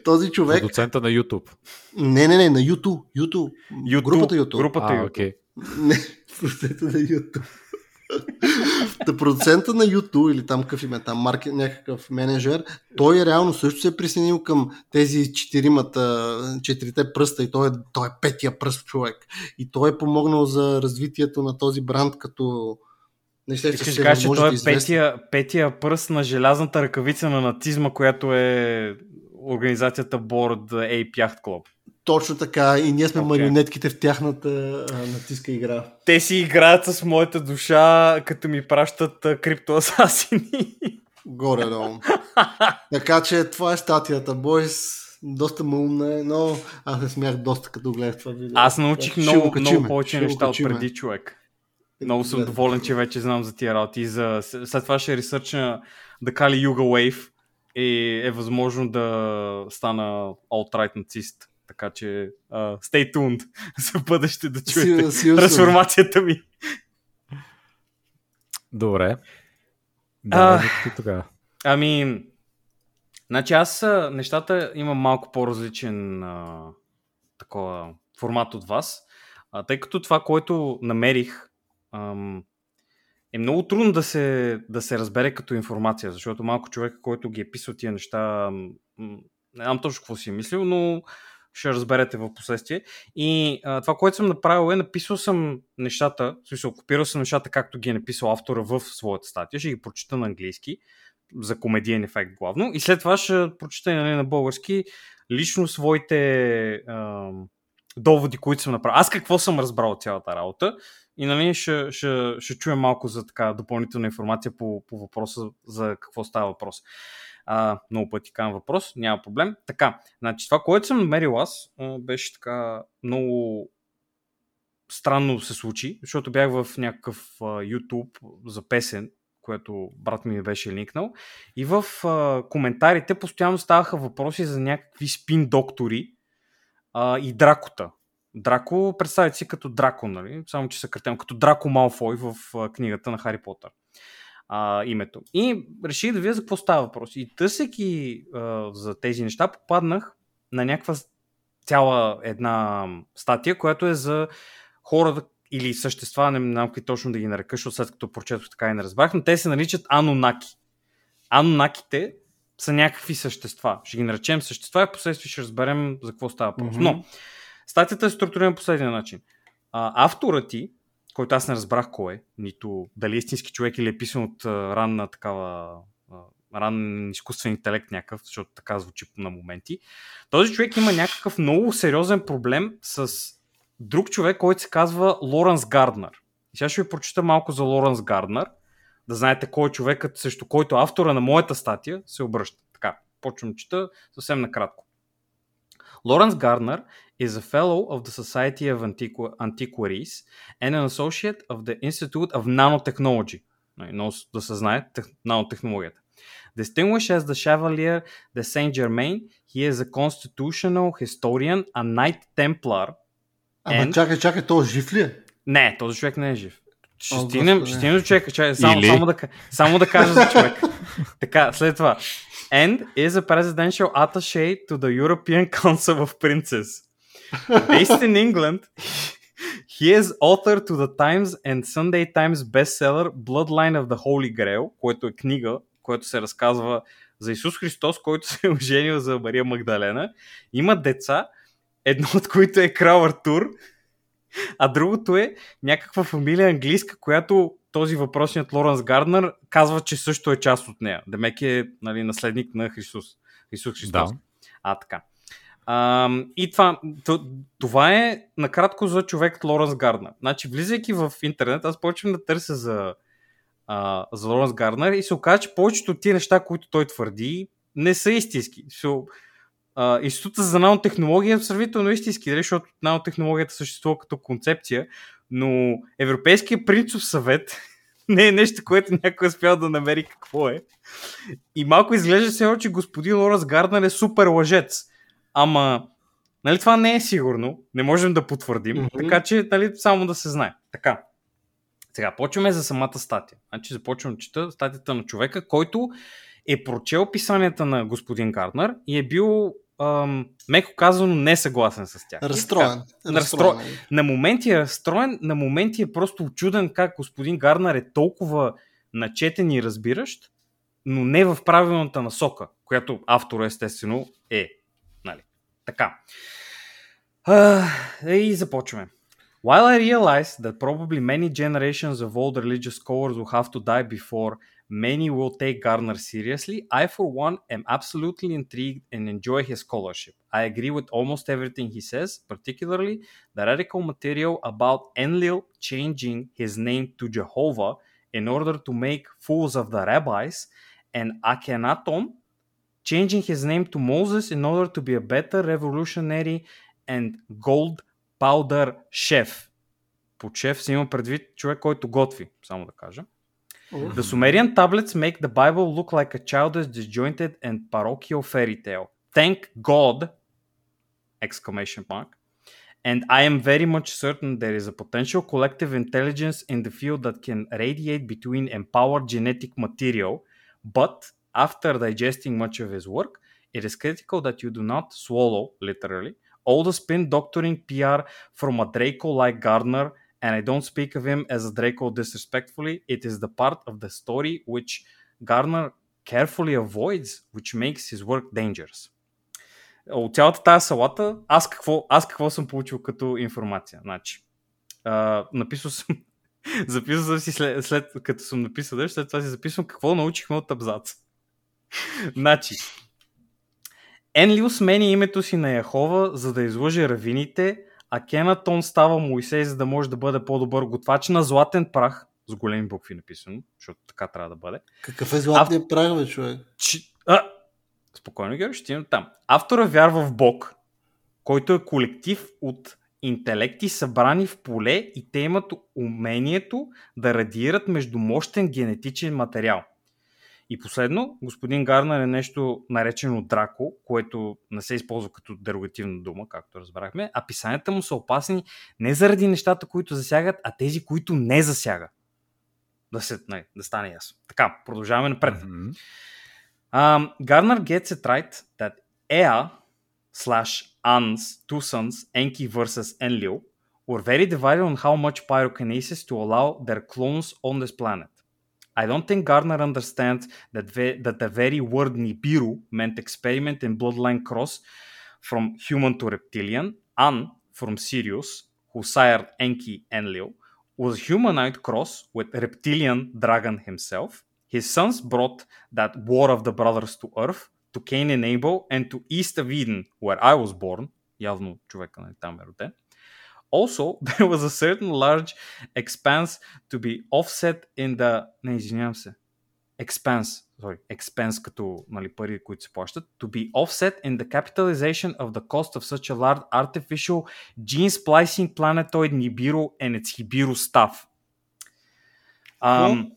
този човек... Продуцента на YouTube. Не, не, не, на YouTube. YouTube. YouTube. Групата YouTube. Групата а, YouTube. Okay. Не, продуцента на YouTube. Та продуцента на YouTube или там какъв име, там маркет, някакъв менеджер, той реално също се е присъединил към тези четиримата, четирите пръста и той е, той е петия пръст човек. И той е помогнал за развитието на този бранд като не ще Искаш кажа, че той е петия, петия пръст на желязната ръкавица на нацизма, която е организацията Board Ape Yacht Club. Точно така. И ние сме okay. марионетките в тяхната а, натиска игра. Те си играят с моята душа, като ми пращат а, криптоасасини. Горе-долу. така че това е статията, бойс. Доста ме умна е, но аз не смях доста като гледах това видео. Аз научих много, много повече неща от преди човек. Много съм доволен, че вече знам за тия работи. За... След това ще ресърча да кали Юга Wave и е възможно да стана alt-right нацист. Така че uh, stay tuned за бъдеще да чуете си, трансформацията ми. Добре. Да, тогава. Ами, значи аз нещата имам малко по-различен а, такова формат от вас, а, тъй като това, което намерих е много трудно да се, да се разбере като информация, защото малко човек, който ги е писал тия неща, не знам точно какво си е мислил, но ще разберете в последствие. И а, това, което съм направил е, написал съм нещата, в смисъл, копирал съм нещата, както ги е написал автора в своята статия, ще ги прочита на английски, за комедиен ефект главно, и след това ще прочита нали, на български лично своите а, доводи, които съм направил. Аз какво съм разбрал от цялата работа и нали, ще, ще, ще чуем малко за така допълнителна информация по, по въпроса за какво става въпрос. А, много пъти казвам въпрос, няма проблем. Така, значи това, което съм намерил аз, беше така много странно се случи, защото бях в някакъв YouTube за песен, което брат ми беше линкнал. И в а, коментарите постоянно ставаха въпроси за някакви спин доктори а, и дракота. Драко, представете си като Драко, нали? само че съкратено, като Драко Малфой в книгата на Хари Потър а, името. И реших да видя за какво става въпрос. И търсейки а, за тези неща, попаднах на някаква цяла една статия, която е за хора или същества, не знам какви точно да ги нарека, защото след като прочетох така и не разбрах, но те се наричат анонаки. Анонаките са някакви същества. Ще ги наречем същества и последствие ще разберем за какво става въпрос. Mm-hmm. Но Статията е структурирана по следния начин. А, авторът ти, който аз не разбрах кой е, нито дали е истински човек или е писан от а, ранна такава ранен изкуствен интелект някакъв, защото така звучи на моменти. Този човек има някакъв много сериозен проблем с друг човек, който се казва Лоренс Гарднер. И сега ще ви прочита малко за Лоренс Гарднер, да знаете кой е човекът, срещу който автора на моята статия се обръща. Така, почвам чита съвсем накратко. Лоренс Гарднер is a fellow of the Society of Antiqu- Antiquaries and an associate of the Institute of Nanotechnology. Но да се знае нанотехнологията. Distinguished as the Chevalier de Saint Germain, he is a constitutional historian, a Knight Templar. Ама and... чакай, чакай, той жив ли е? Не, този човек не е жив. Ще стигнем, ще стигнем до човека. Чай, само, Или... само, да, само да кажа за човек. така, след това. And is a presidential attaché to the European Council of Princes. Based in England, he is author to the Times and Sunday Times bestseller Bloodline of the Holy Grail, което е книга, която се разказва за Исус Христос, който се е оженил за Мария Магдалена. Има деца, едно от които е крал Артур, а другото е някаква фамилия английска, която този въпросният Лоренс Гарднер казва, че също е част от нея. Демек е нали, наследник на Христос. Исус Христос. Да. А, така. А, и това, това е накратко за човек Лоренс Гарднер. Значи, влизайки в интернет, аз почвам да търся за, а, за Лоренс Гарднер и се оказа, че повечето от тия неща, които той твърди, не са истински. So, Uh, Института за нанотехнология е сравнително истински, дали, защото нанотехнологията съществува като концепция, но Европейския принцип съвет не е нещо, което някой е спял да намери какво е. И малко изглежда се, че господин Лорас Гарднер е супер лъжец. Ама, нали това не е сигурно, не можем да потвърдим, mm-hmm. така че нали, само да се знае. Така. Сега, почваме за самата статия. Значи започвам да чета статията на човека, който е прочел писанията на господин Гарднер и е бил ам, меко казано не съгласен с тях. Разстроен. Така, разстроен. Разстроен. На моменти е разстроен, на моменти е просто очуден как господин Гарнер е толкова начетен и разбиращ, но не в правилната насока, която автор естествено е. Нали? Така. А, и започваме. While I realize that probably many generations of old religious scholars will have to die before many will take Garner seriously. I, for one, am absolutely intrigued and enjoy his scholarship. I agree with almost everything he says, particularly the radical material about Enlil changing his name to Jehovah in order to make fools of the rabbis, and Akhenaton changing his name to Moses in order to be a better revolutionary and gold powder chef. Под шеф си има предвид човек, който готви, само да кажа. The Sumerian tablets make the Bible look like a childish, disjointed, and parochial fairy tale. Thank God! Exclamation mark. And I am very much certain there is a potential collective intelligence in the field that can radiate between empowered genetic material, but after digesting much of his work, it is critical that you do not swallow, literally, all the spin doctoring PR from a Draco like Gardner and I don't speak of him as a Draco disrespectfully. It is the part of the story which Garner carefully avoids, which makes his work dangerous. От цялата тази салата, аз какво, аз какво съм получил като информация? Значи, а, написал съм, записал съм си след, след като съм написал, след това си записвам какво научихме от абзац. Значи, Енлил смени името си на Яхова, за да излъже равините, а Кенатон става Моисей, за да може да бъде по-добър готвач на златен прах, с големи букви написано, защото така трябва да бъде. Какъв е златният а... прах, бе, човек? Ч... А... Спокойно, Георги, ще имам там. Автора вярва в Бог, който е колектив от интелекти събрани в поле и те имат умението да радиират между мощен генетичен материал – и последно, господин Гарнер е нещо наречено драко, което не се използва като дерогативна дума, както разбрахме, а писанията му са опасни не заради нещата, които засягат, а тези, които не засягат. Да, се, не, да стане ясно. Така, продължаваме напред. Mm-hmm. Um, Garner gets it right that Ea slash An's two sons, Enki versus Enlil, were very divided on how much pyrokinesis to allow their clones on this planet. I don't think Garner understands that, ve- that the very word Nibiru meant experiment in bloodline cross from human to reptilian. An from Sirius, who sired Enki Enlil, was a humanoid cross with reptilian dragon himself. His sons brought that war of the brothers to Earth, to Cain and Abel, and to east of Eden, where I was born. Явно човека на там е роден. Also, there was a certain large expense to be offset in the... Не, извинявам се. Expense, sorry, expense като нали, пари, които се плащат, to be offset in the capitalization of the cost of such a large artificial gene splicing planetoid Nibiru and its Hibiru stuff. Um,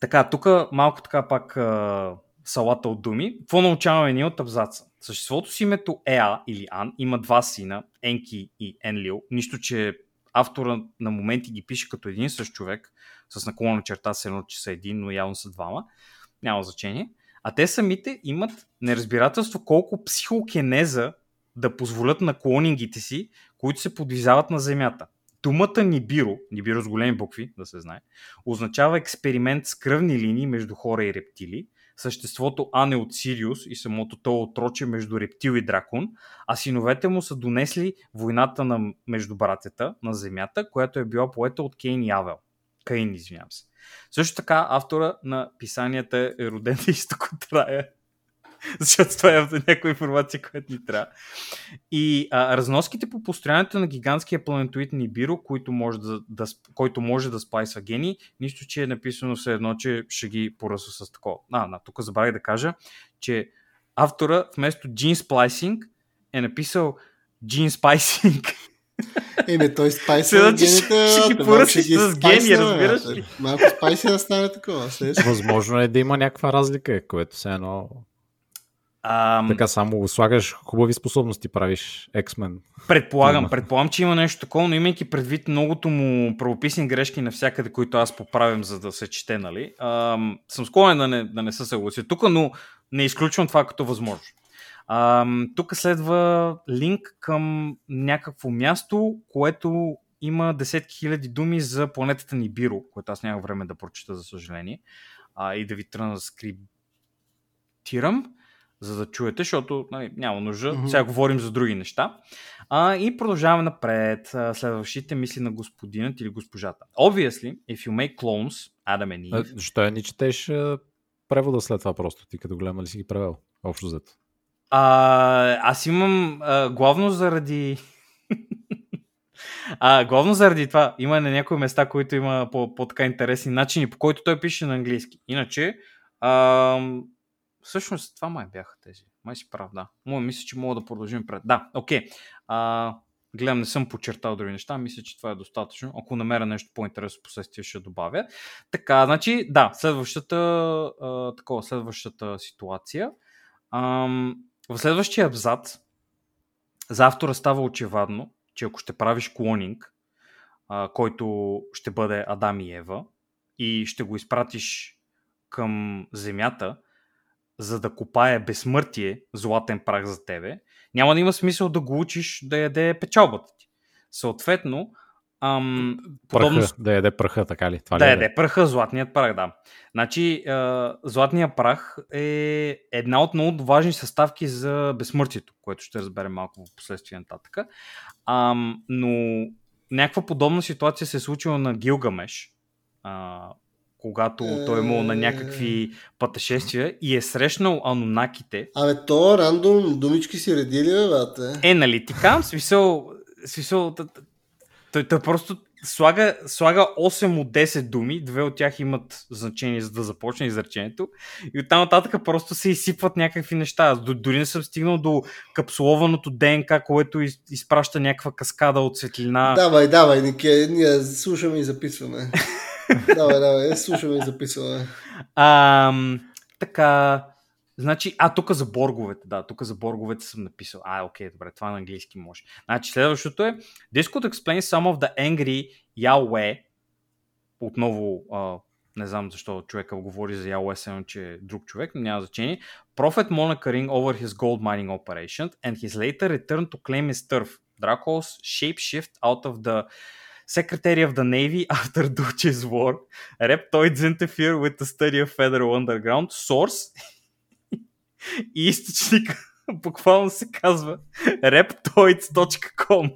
така, тук малко така пак uh, салата от думи. Какво научаваме ние от абзаца? Съществото си името Еа или Ан има два сина, Енки и Енлил. Нищо, че автора на моменти ги пише като един същ човек, с наклона черта се едно, че са един, но явно са двама. Няма значение. А те самите имат неразбирателство колко психокенеза да позволят на клонингите си, които се подвизават на Земята. Думата Нибиро, Нибиро с големи букви, да се знае, означава експеримент с кръвни линии между хора и рептили, съществото Ане от Сириус и самото то отроче между рептил и дракон, а синовете му са донесли войната на, между братята на Земята, която е била поета от Кейн и Авел. Каин, извинявам се. Също така, автора на писанията е роден на изток от рая. Защото това е някаква информация, която ни трябва. И а, разноските по построянето на гигантския планетоид Нибиро, който може да, да, който може да спайсва гени, нищо, че е написано все едно, че ще ги поръсва с такова. А, а тук забравих да кажа, че автора вместо Gene Splicing е написал Gene Spicing. Еми, той спайси на гените. Ще ги поръсиш с гени, разбираш ли? Малко спайси да стане такова. Възможно е да има някаква разлика, което се едно Ам... Така само слагаш хубави способности, правиш X-Men. Предполагам, предполагам, че има нещо такова, но имайки предвид многото му правописни грешки навсякъде, които аз поправям, за да се чете, нали, ам, съм склонен да не, да не се съглася тук, но не изключвам това като възможно. Ам, тук следва линк към някакво място, което има десетки хиляди думи за планетата Нибиро, което аз нямах време да прочета, за съжаление, а, и да ви транскриптирам за да чуете, защото нали, няма нужда. Mm-hmm. Сега говорим за други неща. А, и продължаваме напред. Следващите мисли на господинът или госпожата. Obviously, if you make clones, Adam and Eve... Защо я ни четеш превода след това просто? Ти като голема ли си ги превел? Общо взето. А, аз имам а, главно заради... А, главно заради това. Има на някои места, които има по, по така интересни начини, по който той пише на английски. Иначе, а, Всъщност това май бяха тези. Май си прав, да. Моя мисля, че мога да продължим пред. Да, окей. Okay. гледам, не съм подчертал други неща. Мисля, че това е достатъчно. Ако намеря нещо по-интересно, последствие ще добавя. Така, значи, да, следващата, а, такова, следващата ситуация. Ам, в следващия абзац за автора става очевадно, че ако ще правиш клонинг, а, който ще бъде Адам и Ева, и ще го изпратиш към Земята, за да копае безсмъртие, златен прах за тебе, няма да има смисъл да го учиш да яде печалбата ти. Съответно, ам, подобно... да яде праха, така ли? Това да ли яде е? праха, златният прах, да. Значи, а, златният прах е една от много важни съставки за безсмъртието, което ще разберем малко в последствие нататък. Ам, но някаква подобна ситуация се е случила на Гилгамеш, а, когато е... той е имал на някакви пътешествия и е срещнал анунаките. Абе, то рандом думички си редили, бе, бате. Е, нали, ти казвам, смисъл, смисъл, той, той просто слага, слага 8 от 10 думи, две от тях имат значение за да започне изречението и оттам нататък просто се изсипват някакви неща. Дори не съм стигнал до капсулованото ДНК, което из, изпраща някаква каскада от светлина. Давай, давай, Нике, ние слушаме и записваме. давай, давай, слушаме и записваме. А, така, значи, а тук за борговете, да, тук за борговете съм написал. А, окей, добре, това на английски може. Значи, следващото е This could explain some of the angry Yahweh отново а, не знам защо човека говори за Yahweh, само че е друг човек, но няма значение. Prophet monitoring over his gold mining operation and his later return to claim his turf. Dracos shapeshift out of the Secretary of the Navy after Duce's War, Reptoids interfere with the study of Federal Underground, Source и източник буквално се казва reptoids.com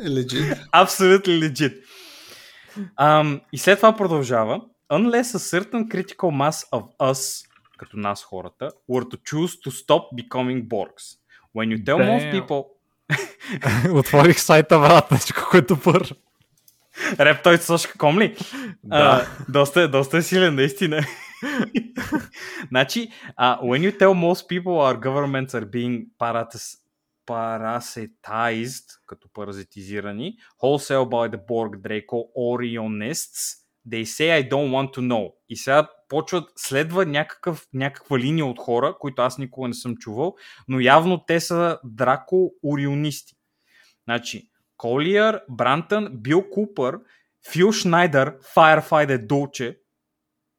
Legit. Абсолютно legit. Um, и след това продължава. Unless a certain critical mass of us, като нас хората, were to choose to stop becoming Borgs. When you tell Damn. most people Отворих сайта, брат, нещо колко е добър. Reptoid.com ли? Да. А, доста, доста е силен, наистина. значи, uh, when you tell most people our governments are being paratas, parasitized, като паразитизирани, wholesale by the Borg Draco Orionists, they say I don't want to know. И сега почват, следва някакъв, някаква линия от хора, които аз никога не съм чувал, но явно те са драко-орионисти. Значи, Колиер, Брантън, Бил Купър, Фил Шнайдер, Firefighter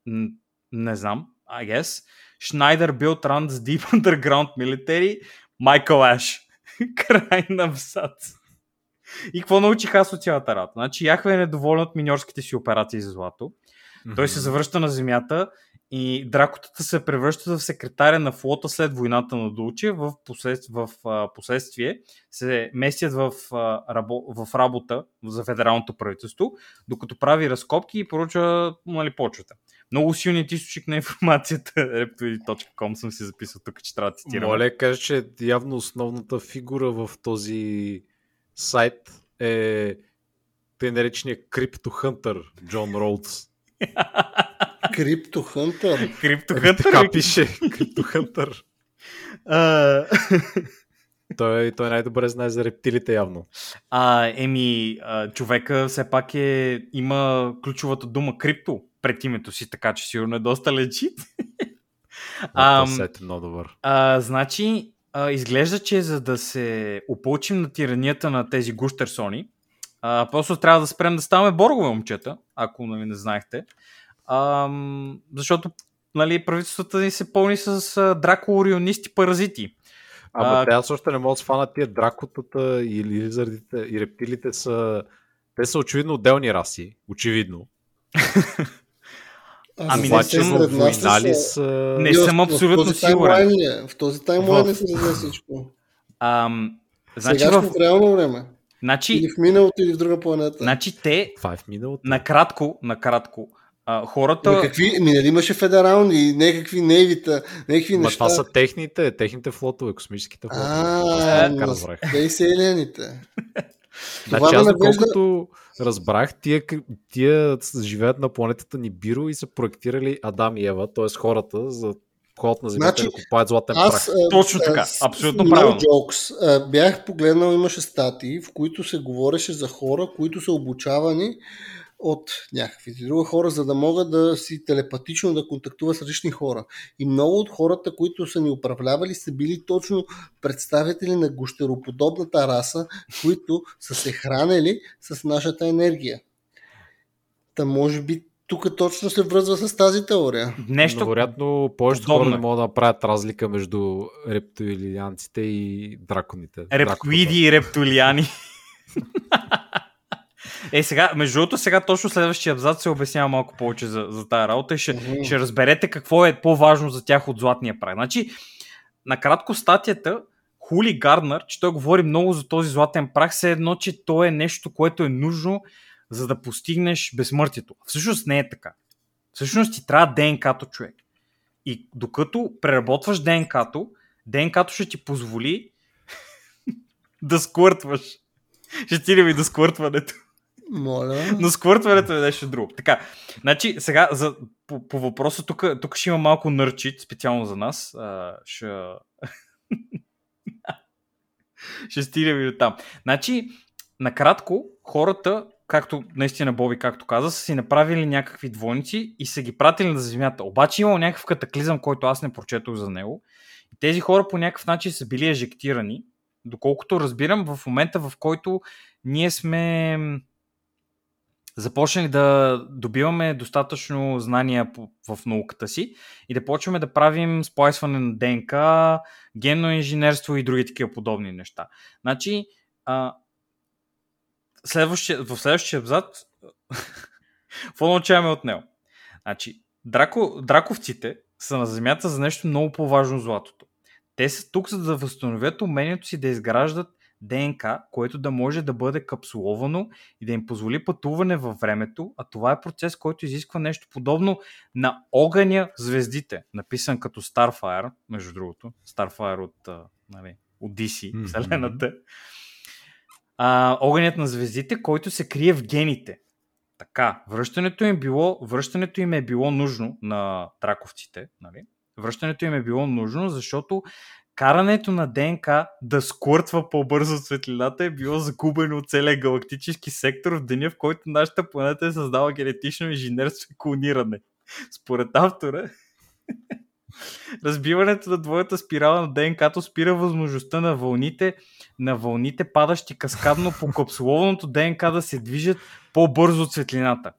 н- не знам, I guess, Шнайдер, Бил Транс, Deep Underground Military, Майкъл Аш. Край на абзац. И какво научих аз от цялата работа? Значи Яхве е недоволен от миньорските си операции за злато. Той се завръща на земята и дракотата се превръщат в секретаря на флота след войната на Дулче. В, послед... в а, последствие се местят в, а, рабо... в работа за федералното правителство, докато прави разкопки и поручва нали, почвата. Много силният източник на информацията reptoid.com съм си записал тук, че трябва да цитирам. Моля, кажа, че явно основната фигура в този сайт е тъй наречения криптохънтър Джон Роудс. Криптохънтър. Криптохънтър. Така пише, криптохънтър. А, Той, той най-добре знае за рептилите явно. а, еми, а, човека все пак е, има ключовата дума крипто пред името си, така че сигурно е доста лечит. А, Сет е много добър. А, значи, а, изглежда, че за да се опълчим на тиранията на тези гущерсони, а, просто трябва да спрем да ставаме боргове момчета, ако нали, не знаехте. Ам, защото нали, правителствата ни се пълни с а, драко-орионисти паразити. Ама А, те аз още не мога да схванат тия дракотата и лизардите и рептилите са... Те са очевидно отделни раси. Очевидно. Ами не съм- в война ли са... Не съм абсолютно сигурен. е? В този таймлайн ли се всичко? Ам, значи, Значи в, в реално време. Или значи, в миналото, или в друга планета. значи те, Това е в миналото. накратко, накратко, а, хората... Ма какви, ми нали имаше федерални, някакви невита, някакви Ма неща. това са техните, техните флотове, космическите флотове. А, но разбрах. те и са елените. Това Значи аз доколкото разбрах, тия, тия живеят на планетата Нибиро и са проектирали Адам и Ева, т.е. хората за ход на Земята Значи, да купаят златен Аз, прах. а, Точно а, така, абсолютно no правилно. Jokes, а, бях погледнал, имаше статии, в които се говореше за хора, които са обучавани от някакви други хора, за да могат да си телепатично да контактуват с различни хора. И много от хората, които са ни управлявали, са били точно представители на гущероподобната раса, които са се хранили с нашата енергия. Та може би тук точно се връзва с тази теория. Нещо, Но вероятно повечето хора е. не могат да направят разлика между рептилианците и драконите. Рептоиди и рептилиани. е, сега, между другото, сега точно следващия абзац се обяснява малко повече за, за тази работа и ще, Мгм. ще разберете какво е по-важно за тях от златния прах. Значи, накратко статията Хули Гарднер, че той говори много за този златен прах, все едно, че то е нещо, което е нужно за да постигнеш безсмъртието. Всъщност не е така. Всъщност ти трябва ДНК-то, човек. И докато преработваш ДНК-то, ДНК-то ще ти позволи да сквъртваш. Ще стигнем и до сквъртването. Моля. Но сквъртването е нещо друго. Така, значи сега за, по, по въпроса, тук, тук ще има малко нърчит, специално за нас. А, ще... ще стигнем и до там. Значи, накратко, хората, както наистина Боби, както каза, са си направили някакви двойници и са ги пратили на Земята. Обаче имало някакъв катаклизъм, който аз не прочетох за него. И тези хора по някакъв начин са били ежектирани. Доколкото разбирам, в момента в който ние сме започнали да добиваме достатъчно знания в науката си и да почваме да правим сплайсване на ДНК, генно инженерство и други такива подобни неща. Значи, а, следващия, в следващия абзац какво научаваме от него? Значи, драко, драковците са на Земята за нещо много по-важно от златото. Те са тук, за да възстановят умението си да изграждат ДНК, което да може да бъде капсуловано и да им позволи пътуване във времето, а това е процес, който изисква нещо подобно на огъня звездите, написан като Starfire, между другото, Starfire от, нали, от DC, вселената. А, огънят на звездите, който се крие в гените. Така, връщането им, било, връщането им е било нужно на траковците. Нали? Връщането им е било нужно, защото карането на ДНК да сквъртва по-бързо светлината е било загубено от целия галактически сектор в деня, в който нашата планета е създала генетично инженерство и клониране. Според автора, разбиването на двоята спирала на ДНК-то спира възможността на вълните, на вълните, падащи каскадно по капсуловното ДНК да се движат по-бързо от светлината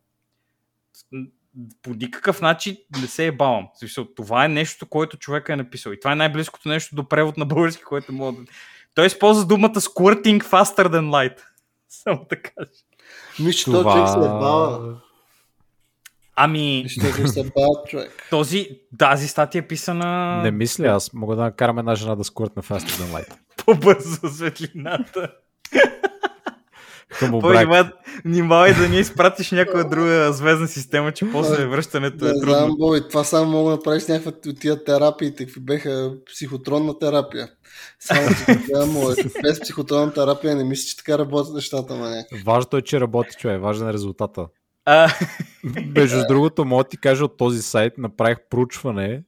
по никакъв начин не се е бавам. Това е нещо, което човек е написал. И това е най-близкото нещо до превод на български, което мога да... Той използва думата squirting faster than light. Само да кажа. Мисля, това... човек се е бава. Ами, този, тази статия е писана... Не мисля, аз мога да накарам една жена да скурт на Faster Than Light. По-бързо светлината. Хъмобрак. Внимавай да не изпратиш някоя друга звездна система, че после връщането е Не трудно. знам, бой, това само мога да направиш някаква от тия терапии, какви беха психотронна терапия. Само че без психотронна терапия не мисля, че така работят нещата. Важното е, че работи човек, важен е резултата. А, Между другото, мога да ти кажа от този сайт, направих проучване,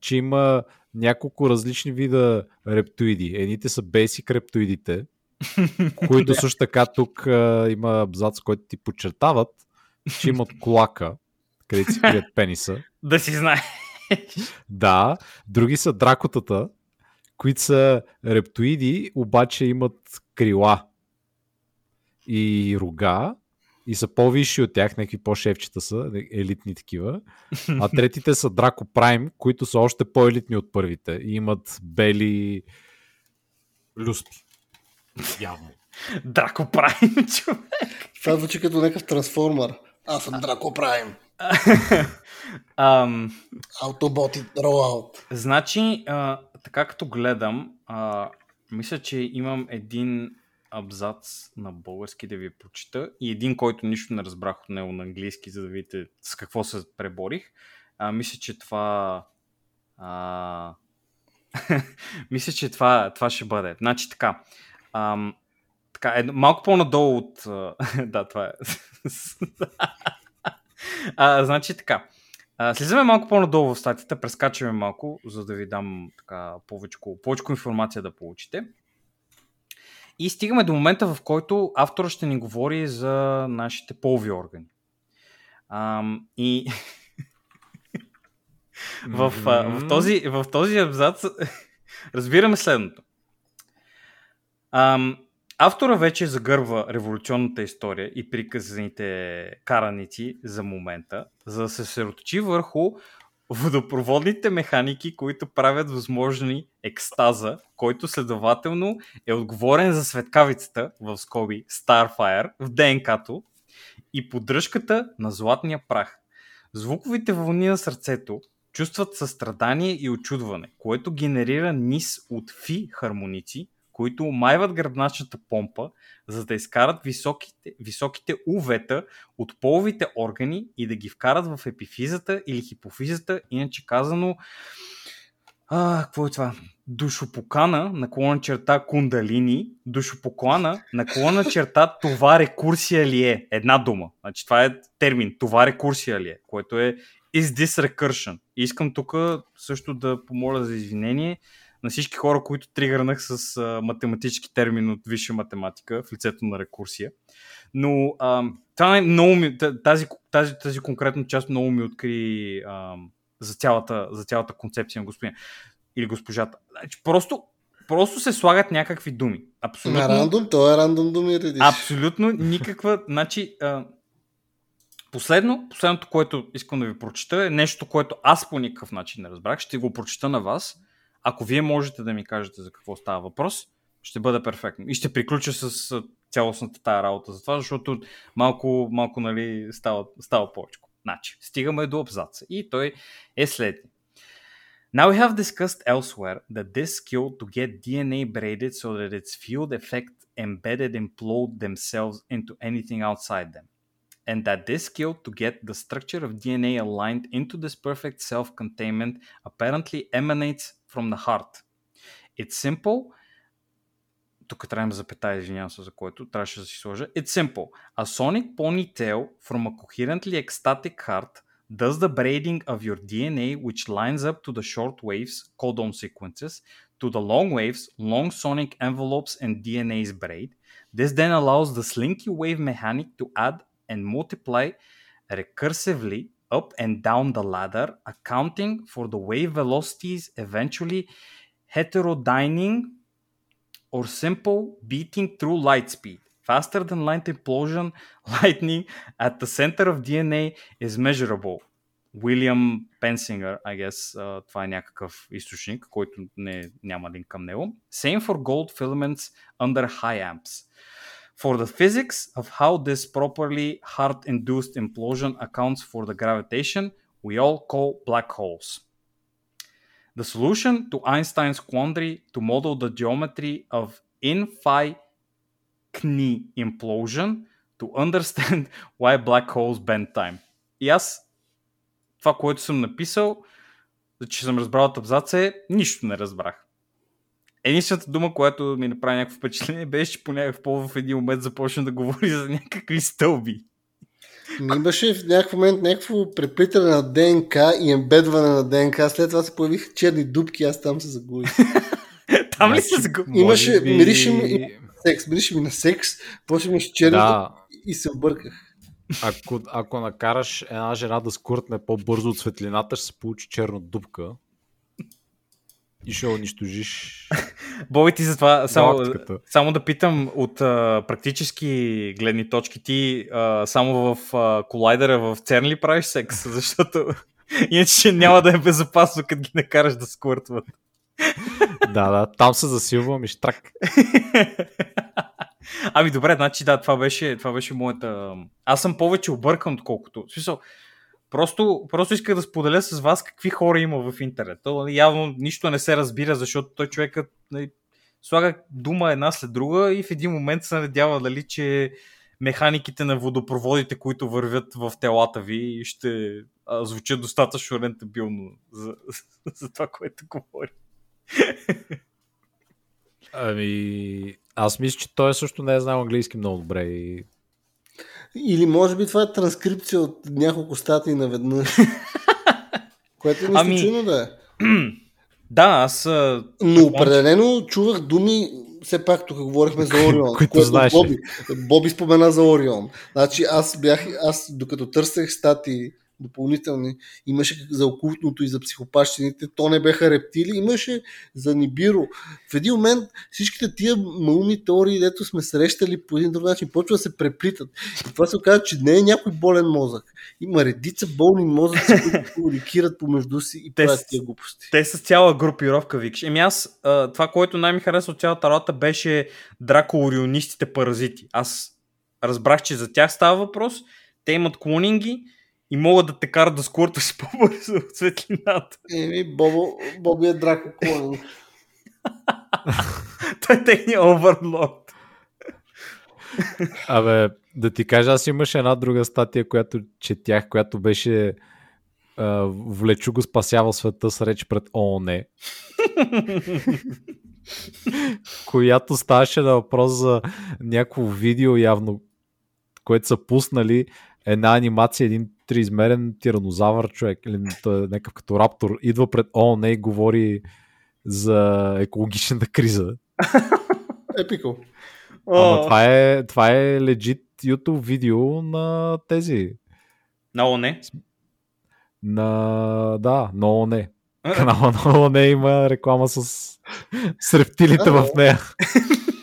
че има няколко различни вида рептоиди. Едните са basic рептоидите, които също така тук а, има абзац, който ти подчертават, че имат колака, където си крият пениса. да си знае. Да, други са дракотата, които са рептоиди, обаче имат крила и рога и са по-висши от тях, някакви по-шефчета са, елитни такива. А третите са Драко Прайм, които са още по-елитни от първите и имат бели люспи. Явно. Драко Прайм, човек. Това звучи като някакъв трансформер. Аз съм Драко Прайм. Ам, Autobot Rollout. значи, а, така като гледам, а, мисля, че имам един абзац на български да ви прочита и един, който нищо не разбрах от него на английски, за да видите с какво се преборих. А, мисля, че това... А... мисля, че това, това ще бъде. Значи така. Ам, така е, малко по-надолу от... да, това е. а, значи така. А, слизаме малко по-надолу в статията, прескачаме малко, за да ви дам така повече информация да получите. И стигаме до момента, в който автора ще ни говори за нашите полови органи. Ам, и в, а, в, този, в този абзац разбираме следното. Ам, автора вече загърва революционната история и приказаните караници за момента, за да се съсредоточи върху водопроводните механики, които правят възможни екстаза, който следователно е отговорен за светкавицата, в скоби Starfire, в ДНК-то и поддръжката на златния прах. Звуковите вълни на сърцето чувстват състрадание и очудване, което генерира низ от фи хармоници, които омайват гръбначната помпа, за да изкарат високите, високите увета от половите органи и да ги вкарат в епифизата или хипофизата, иначе казано а, какво е това? Душопокана, наклона черта кундалини, душопоклана, наклона черта това рекурсия ли е? Една дума. Значи това е термин, това рекурсия ли е, което е is this recursion. Искам тук също да помоля за извинение на всички хора, които тригърнах с а, математически термин от висша математика в лицето на рекурсия. Но а, това е много ми, тази, тази, тази конкретна част много ми откри а, за, цялата, за цялата концепция на господин или госпожата. Значи, просто, просто се слагат някакви думи. Абсолютно. На рандом, то е рандом думи редиш. Абсолютно никаква. Значи, а, последно, последното, което искам да ви прочита е нещо, което аз по никакъв начин не разбрах. Ще го прочита на вас. Ако вие можете да ми кажете за какво става въпрос, ще бъде перфектно. И ще приключа с цялостната тая работа за това, защото малко, малко нали, става, става повече. Значи, стигаме до абзаца. И той е следния. Now we have discussed elsewhere that this skill to get DNA braided so that its field effect embedded implode themselves into anything outside them. And that this skill to get the structure of DNA aligned into this perfect self containment apparently emanates from the heart. It's simple, тук трябва да запетая, извинявам се за което, трябваше да си сложа. It's simple. A sonic ponytail from a coherently ecstatic heart does the braiding of your DNA which lines up to the short waves, codon sequences, to the long waves, long sonic envelopes and DNA's braid. This then allows the slinky wave mechanic to add and multiply recursively up and down the ladder, accounting for the wave velocities eventually heterodyning or simple beating through light speed. Faster than light implosion, lightning at the center of DNA is measurable. William Pensinger, I guess, uh, това е някакъв източник, който не, няма линк към него. Same for gold filaments under high amps. For the physics of how this properly heart-induced implosion accounts for the gravitation, we all call black holes. The solution to Einstein's quandary to model the geometry of in-phi Kni implosion to understand why black holes bend time. И аз това, което съм написал, че съм разбрал от абзаца е, нищо не разбрах. Единствената дума, която ми направи някакво впечатление, беше, че по някакъв повод в един момент започна да говори за някакви стълби. Ми имаше в някакъв момент някакво преплитане на ДНК и ембедване на ДНК. След това се появиха черни дубки, аз там се загубих. там ли се загубих? Имаше, би... мирише ми секс, мирише ми на секс, после имаше черни Да. и се обърках. Ако, ако накараш една жена да скуртне по-бързо от светлината, ще се получи черна дупка. И ще унищожиш Боби ти затова, само, галактиката. само да питам от а, практически гледни точки, ти а, само в а, колайдера в ЦЕРН ли правиш секс? Защото иначе няма да е безопасно, като ги накараш да сквъртват. Да, да, там се засилвам и штрак. Ами добре, значи да, това беше, това беше моята... Аз съм повече объркан, отколкото... В смисъл, просто, просто исках да споделя с вас какви хора има в интернет. То, нали, явно нищо не се разбира, защото той човекът нали, слага дума една след друга и в един момент се надява дали, че механиките на водопроводите, които вървят в телата ви, ще а, звучат достатъчно рентабилно за, за това, което говори. Ами, аз мисля, че той също не е знал английски много добре. И... Или може би това е транскрипция от няколко статии наведнъж. Което е нищо Ами- чудно да е. Да, аз... Но определено чувах думи, все пак тук говорихме за Орион. Които знаеш. Боби, Боби спомена за Орион. Значи аз бях, аз докато търсех статии допълнителни, имаше за окултното и за психопащините, то не беха рептили, имаше за Нибиро. В един момент всичките тия малумни теории, дето сме срещали по един друг начин, почва да се преплитат. И това се оказа, че не е някой болен мозък. Има редица болни мозъци, които комуникират помежду си и Те правят тия глупости. Те са цяла групировка, викаш. Еми аз, това, което най-ми хареса от цялата работа беше дракоорионистите паразити. Аз разбрах, че за тях става въпрос. Те имат клонинги и могат да те карат да скуртваш по-бързо от светлината. Еми, Бобо, Боби е драко клонинг. Той е техния оверлорд. Абе, да ти кажа, аз имаше една друга статия, която четях, която беше а, Влечу го спасява света с реч пред ООН. която ставаше на въпрос за някакво видео явно, което са пуснали една анимация, един триизмерен тиранозавър човек, или той е някакъв като раптор, идва пред ООН и говори за екологичната криза. Епико. Ама това е, това е legit YouTube видео на тези. На ОНЕ. На, да, на ООН. Канала на ООН има реклама с, с рептилите в нея.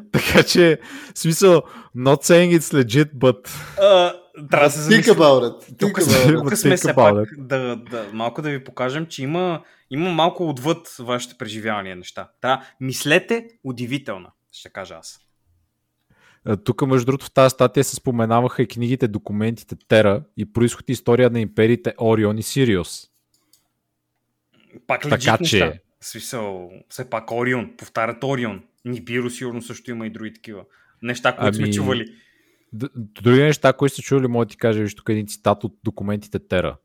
така че, в смисъл, not saying it's legit, but Трябва да се Think замислим. about it. Think Тук, тук сме се пак да, да, малко да ви покажем, че има, има малко отвъд вашите преживявания неща. Трябва, мислете удивително, ще кажа аз. тук между другото в тази статия се споменаваха и книгите, документите Тера и происход и история на империите Орион и Сириус. Пак Така че- Смисъл, все пак Орион, повтарят Орион. Нибиро сигурно също има и други такива. Неща, които сме Ами, чували. Д- Други неща, които сте чули, мога да ти кажа, виж тук един цитат от документите Тера.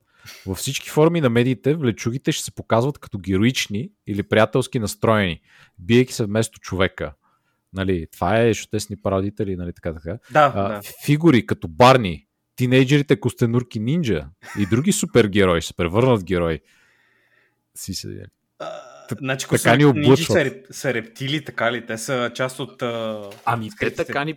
Във всички форми на медиите влечугите ще се показват като героични или приятелски настроени, биеки се вместо човека. Нали, това е, защото те са ни пародители, нали, така, така. Да, А, да. Фигури като Барни, тинейджерите Костенурки Нинджа и други супергерои се превърнат в герои. Си се... А, Значи, така така ни облъчват. са, реп- са рептили, така ли? Те са част от... А... Ами те така ни,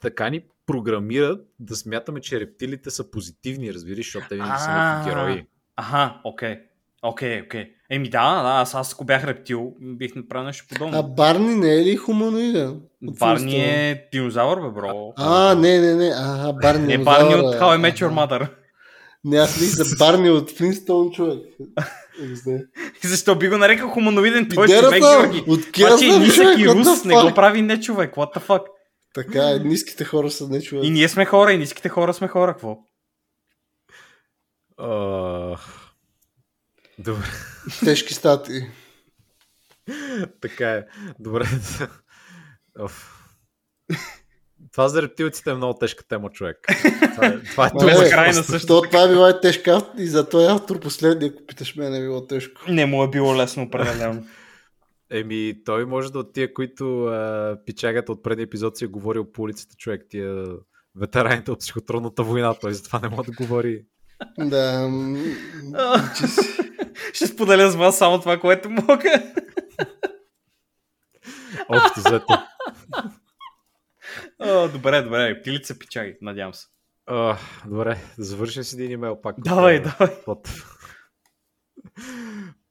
така ни програмират да смятаме, че рептилите са позитивни, разбираш, защото те винаги са някакви А. герои. Аха, окей. Окей, окей. Еми да, да, аз, аз ако бях рептил, бих направил нещо подобно. А Барни не е ли хуманоиден? Барни е динозавър, бе, бро. А, не, не, не. А, Барни. не Барни динозавъра. от How I Met Your. Mother. Не, аз мисля за Барни от Флинстоун, човек. Защо би го нарекал хуманоиден? Той е човек, Георги. от Това, че е нисък и what the рус, не го fuck? прави не човек. What the fuck? Така е, ниските хора са не човек. И ние сме хора, и ниските хора сме хора. Какво? А, Добре, Тежки стати. така е. Добре. Оф. Това за рептилците е много тежка тема, човек. Това е, това е Това е това за е край на просто- същото. То, това е била тежка и за този автор последния, ако питаш мен, е било тежко. Не му е било лесно определено. Еми, той може да от тия, които а, пичагата от преди епизод си е говорил по улицата, човек, тия ветераните от психотронната война, той затова не може да говори. Да. Ще споделя с вас само това, което мога. Общо взето. О, добре, добре. Рептилите са пичаги, надявам се. А, добре, да завършим с един имейл пак. Давай, давай. Под...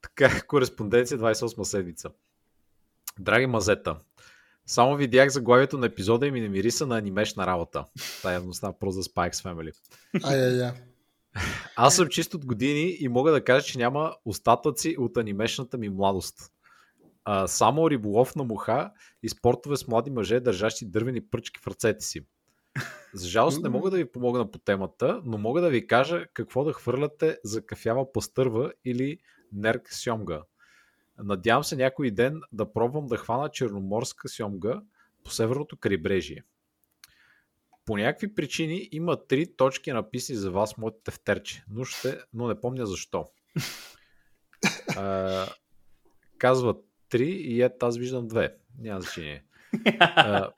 така, кореспонденция 28 седмица. Драги мазета, само видях заглавието на епизода и ми не мириса на анимешна работа. Та явно става просто за Spikes Family. Ай, ай, ай. Аз съм чист от години и мога да кажа, че няма остатъци от анимешната ми младост. А, само риболов на муха и спортове с млади мъже, държащи дървени пръчки в ръцете си. За жалост не мога да ви помогна по темата, но мога да ви кажа какво да хвърляте за кафява пастърва или нерк сьомга. Надявам се някой ден да пробвам да хвана черноморска сьомга по северното крайбрежие. По някакви причини има три точки написани за вас в моето тефтерче, но, ще, но не помня защо. А, казват три и ето аз виждам две. Няма значение.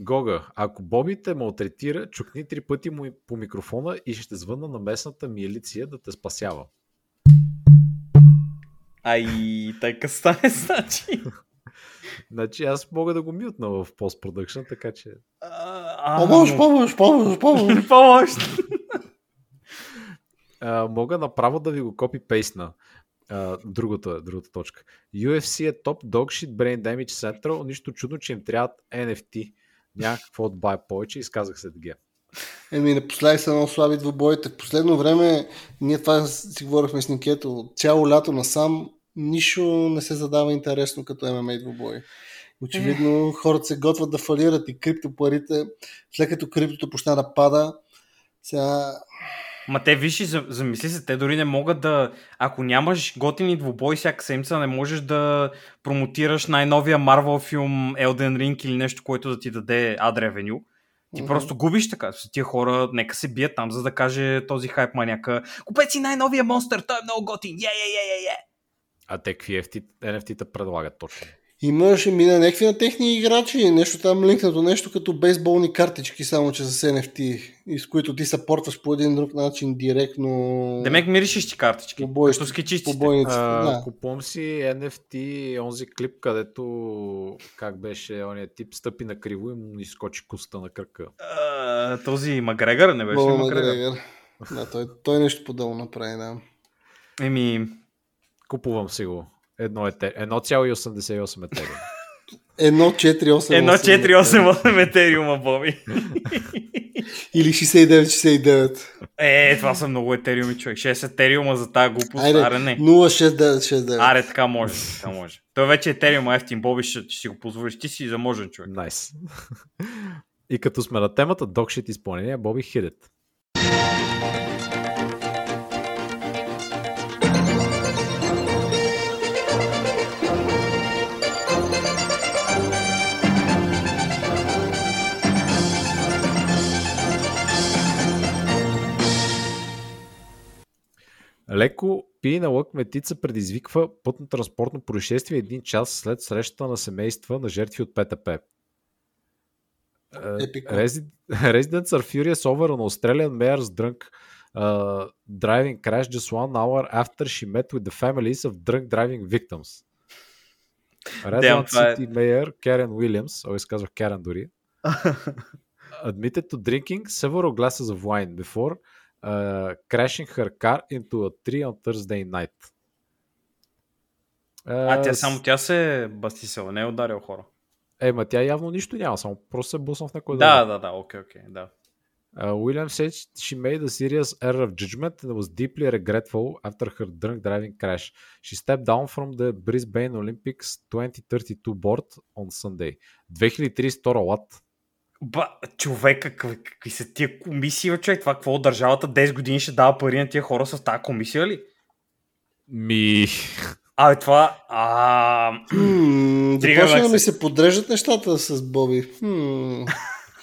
Гога, ако Боби те малтретира, чукни три пъти му по микрофона и ще звънна на местната милиция да те спасява. Ай, като стане, значи. Значи аз мога да го мютна в постпродъкшн, така че... Помощ, помощ, помощ, помощ. Помощ! мога направо да ви го копи-пейсна. А, другата, другата точка. UFC е топ dog shit brain damage central, нищо чудно, че им трябват NFT. Няма какво да бая повече, изказах се ДГ. Еми, напоследък са много слаби двубоите. В последно време, ние това си говорихме с Никето, цяло лято насам, нищо не се задава интересно като ММА двубой. Очевидно, хората се готвят да фалират и криптопарите, след като криптото почна да пада, сега Ма те виж замисли се, те дори не могат да... Ако нямаш готини двубой всяка седмица, не можеш да промотираш най-новия Marvel филм Elden Ring или нещо, което да ти даде Ad Revenue. Ти Мгм. просто губиш така. Тия хора нека се бият там, за да каже този хайп маняка. Купете си най-новия монстър, той е много готин. Е, е, е, е, е. А те какви NFT, NFT-та предлагат точно? Имаше мина някакви на техни играчи, нещо там линкнато, нещо като бейсболни картички, само че с NFT, и с които ти съпортваш по един друг начин директно Демек миришеш ти картички. Побоища- Като скичистите. побойниците. А, Да. Купувам си NFT, онзи клип, където как беше ония тип, стъпи на криво и му изскочи куста на кръка. А, този Макгрегор не беше? Макгрегор. Да, той, той нещо подобно направи, да. Еми, Купувам си го. Едно ете... 1,88 етериум. 1,488. 1.488 етериума, Боби. Или 69,69. Е, това са много етериуми, човек. 6 етериума за тази глупост. Айде, Аре, не. 0,6969. Аре, така може. Така може. Той вече етериум ефтин, Боби, ще, ще си го позволиш. Ти си заможен човек. Найс. И като сме на темата докшит изпълнение, Боби Хидет. Леко пиене лък метица предизвиква пътно-транспортно происшествие един час след срещата на семейства на жертви от ПТП. Епико. Resi- Residents are furious over an Australian mayor's drunk uh, driving crash just one hour after she met with the families of drunk driving victims. Redland това е- City Mayor Karen Williams, о, изказва Karen дори, admitted to drinking several glasses of wine before uh, crashing her car into a tree on Thursday night. А Uh, тя с- само тя се е бастисала, не е ударил хора. Е, ма тя явно нищо няма, само просто се бусна в някой Да, да, да, окей, окей, да. Uh, Williams said she made a serious error of judgment and was deeply regretful after her drunk driving crash. She stepped down from the Brisbane Olympics 2032 board on Sunday. 2032 лат. Ба, човек, какви, какви са тия комисии, човек? Това какво държавата 10 години ще дава пари на тия хора с тази комисия ли? Ми... Абе, това... А, започна да ми се подреждат нещата с Боби. Хм.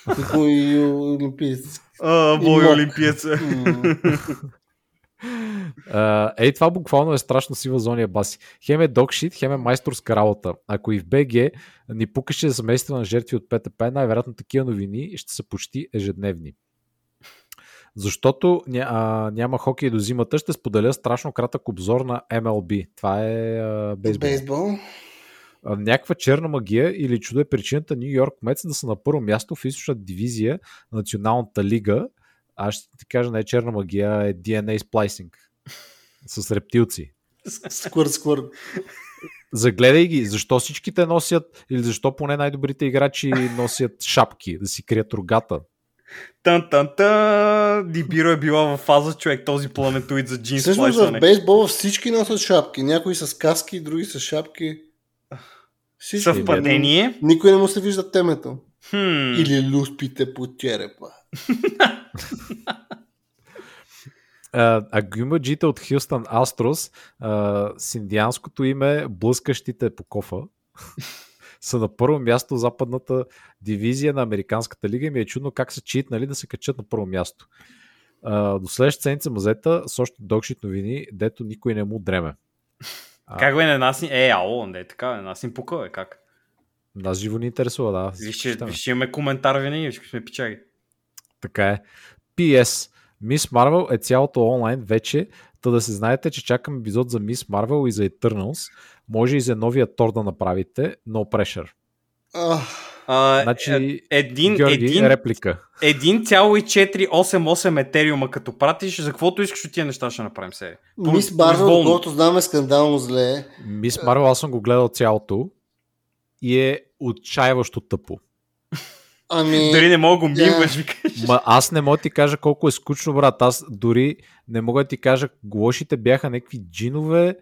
Како и олимпиец. а, Бой олимпиец. Uh, ей, това буквално е страшно сива зония баси. Хем е докшит, хем е майсторска работа. Ако и в БГ ни пукаше семейства на жертви от ПТП, най-вероятно такива новини ще са почти ежедневни. Защото ня, а, няма хокей до зимата, ще споделя страшно кратък обзор на MLB. Това е а, бейсбол. Бейсбол. Някаква черна магия или чудо е причината Нью Йорк Мец да са на първо място в източна дивизия на Националната лига. Аз ще ти кажа, не е черна магия, е DNA сплайсинг. С рептилци. Сквърт, сквърт. Загледай ги, защо всичките носят, или защо поне най-добрите играчи носят шапки, да си крият рогата. тан тан тан Дибиро е била в фаза човек, този планетоид за джинс Всъщност в бейсбола всички носят шапки. Някои с каски, други с шапки. Всички. Съвпадение. Никой не му се вижда темето. Хм. Или люспите по черепа. А, гюмаджите от Хюстън Астрос а, с индианското име Блъскащите по кофа са на първо място западната дивизия на Американската лига и ми е чудно как са читнали да се качат на първо място. А, до следващата седмица мазета с още докшит новини, дето никой не му дреме. А, Как бе, на нас ни... Е, ало, не е така, на нас ни пука, бе, как? Нас живо ни интересува, да. Виж, че, Читаме. виж, имаме коментар винаги, всички сме пичаги. Така е. PS. Мис Марвел е цялото онлайн вече, та да се знаете, че чакам епизод за Мис Марвел и за Eternals. Може и за новия Тор да направите. No pressure. А, Значи, е, един, Георги, един, реплика. 1,488 етериума като пратиш, за каквото искаш от тия неща ще направим се. Мис Барвел, доколкото знаме, скандално зле. Мис Марвел, аз съм го гледал цялото и е отчаяващо тъпо. Ами, Дори не мога го Да. мимваш, викаш. Ма, аз не мога да ти кажа колко е скучно, брат. Аз дори не мога да ти кажа, лошите бяха някакви джинове,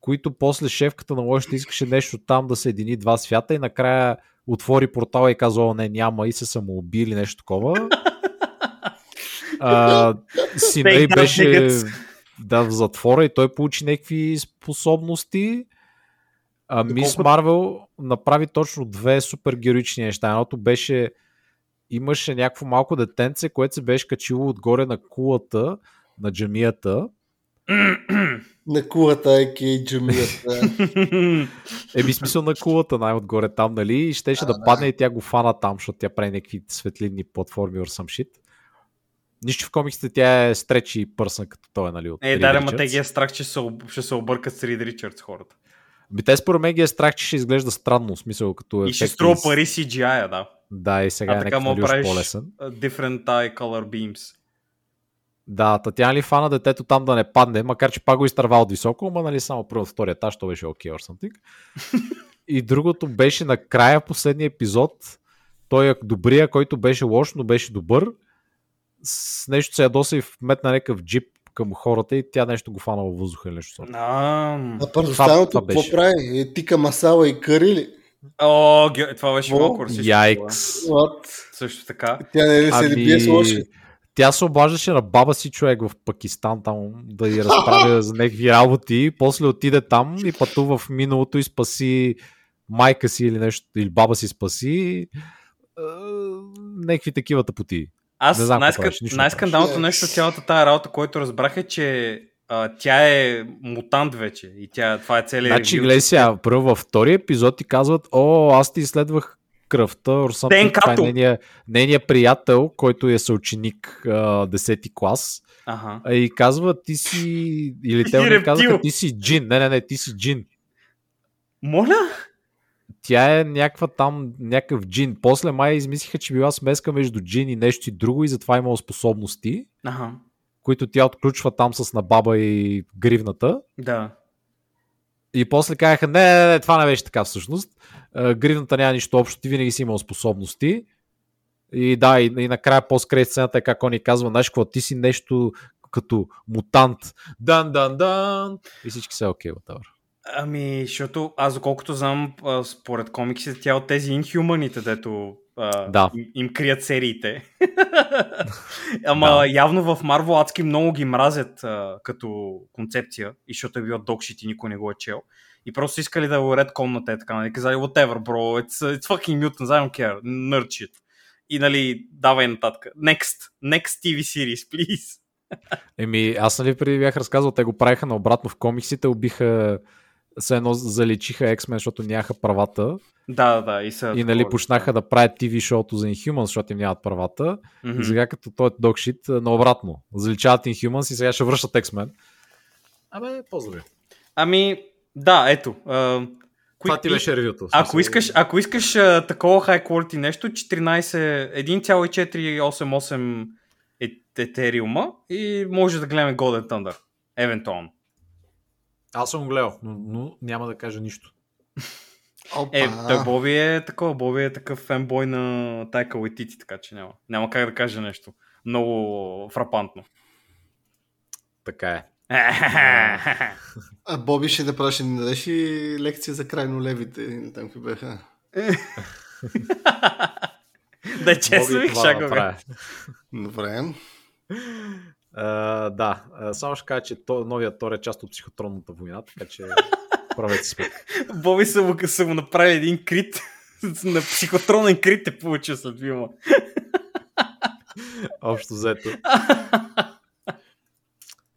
които после шефката на лошите искаше нещо там да се едини два свята и накрая отвори портала и каза, о, не, няма и се самоуби или нещо такова. А, сина Fake й беше да, в затвора и той получи някакви способности. А Мис Доколкото- Марвел направи точно две супер героични неща. Едното беше имаше някакво малко детенце, което се беше качило отгоре на кулата на джамията. на кулата, и джамията. Еми смисъл на кулата най-отгоре там, нали? И щеше да, падне и тя го фана там, защото тя прави някакви светлинни платформи or some shit. Нищо в комиксите тя е стречи и пърсна като той, нали? От Е, да, ма те ги е страх, че се, об- ще се объркат с Рид Ричардс хората. Би те според мен ги е страх, че ще изглежда странно, в смисъл като И ще струва пари CGI, да. Да, и сега А е така мога нали, правиш по-лесен. different eye color beams. Да, та тя ли фана детето там да не падне, макар че пак го изтърва от високо, ама нали само първо втория етаж, то беше окей or something. И другото беше накрая последния епизод, той е добрия, който беше лош, но беше добър. С нещо се ядоса и вметна някакъв джип към хората и тя нещо го фана във въздуха или нещо. А първостаналото това какво прави? Е, тика масала и кари ли? О, това беше О, малко. Яйкс. Също така. Тя не ли се ли бие с лоши? Ами, Тя се обаждаше на баба си човек в Пакистан там да я разправя за някакви работи. После отиде там и пътува в миналото и спаси майка си или нещо, или баба си спаси. Е, някакви такива тъпоти. Аз не най-скандалното нещо от цялата тая работа, който разбрах е, че а, тя е мутант вече и тя, това е целият Значи, гледай сега, първо във втория епизод ти казват, о, аз ти изследвах кръвта. ДНК-то. Това е нейният, нейният приятел, който е съученик а, 10 клас. Ага. И казва, ти си... Или те рептил. казаха, ти си джин. Не, не, не, ти си джин. Моля? Тя е някаква там, някакъв джин. После май измислиха, че била смеска между джин и нещо и друго и затова имала способности, Ага. които тя отключва там с набаба и гривната. Да. И после казаха, не, не, не, това не беше така всъщност. Гривната няма нищо общо, ти винаги си имал способности. И да, и, и накрая по-скрей сцената е как он ни казва, знаеш какво, ти си нещо като мутант. Дан, дан, дан. И всички са окей, whatever. Ами, защото аз доколкото знам, според комиксите, тя е от тези инхюманите, дето а, Да. им, им крият сериите. Ама Да. явно в Marvel адски много ги мразят а, като концепция, и защото е бил докшит и никой не го е чел. И просто искали да го редком на те, така, нали, казали, whatever, bro, it's, it's fucking mutants, I don't care, nerd shit. И нали, давай нататък. Next, next TV series, please. Еми, аз нали преди бях разказал, те го правиха наобратно в комиксите, убиха все едно заличиха X-Men, защото нямаха правата Да, да, да. И, са и нали почнаха да правят TV шоуто за Inhumans, защото им нямат правата. Мгм. И сега като той е докшит, наобратно. Заличават Inhumans и сега ще връщат X-Men. Абе, поздрави. Ами, да, ето. А, Това ти беше ревюто. Ако искаш, ако искаш а, такова high quality нещо, 14, 1,488 е- етериума и може да гледаме Golden Thunder. Евентуално. Аз съм го гледал, но, но няма да кажа нищо. Опа. Е, той Боби е такова, Боби е такъв фенбой на Тайка Уайтити, така че няма. Няма как да кажа нещо. Много фрапантно. Така е. А Боби ще да праше, не дадеш ли лекция за крайно левите? Там какви бяха. да честно и ви, да шагове. Добре. Да, само ще кажа, че то, новият Тор е част от психотронната война, така че правете си сметка. Боби са му, са му направили един крит. на психотронен крит е получил след филма. Общо взето.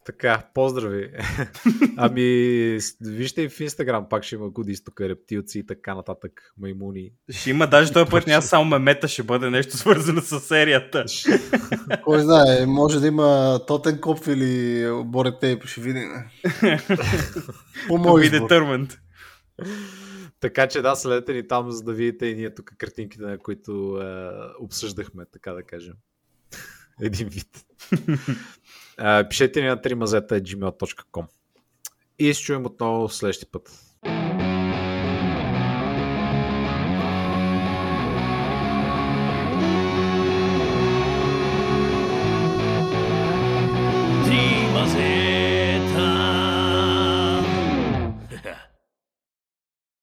Така, поздрави. ами, вижте и в Инстаграм, пак ще има гудис, тук рептилци и така нататък, маймуни. Ще има даже този път няма само мемета, ще бъде нещо свързано с серията. Кой знае, може да има Тотен Коп или Боре Тейп, ще видим. По мой determined. Така че да, следете ни там, за да видите и ние тук картинките, на които е, обсъждахме, така да кажем. Един вид. Пишете ни на 3mazeta.gmail.com И се чуем отново следващия път.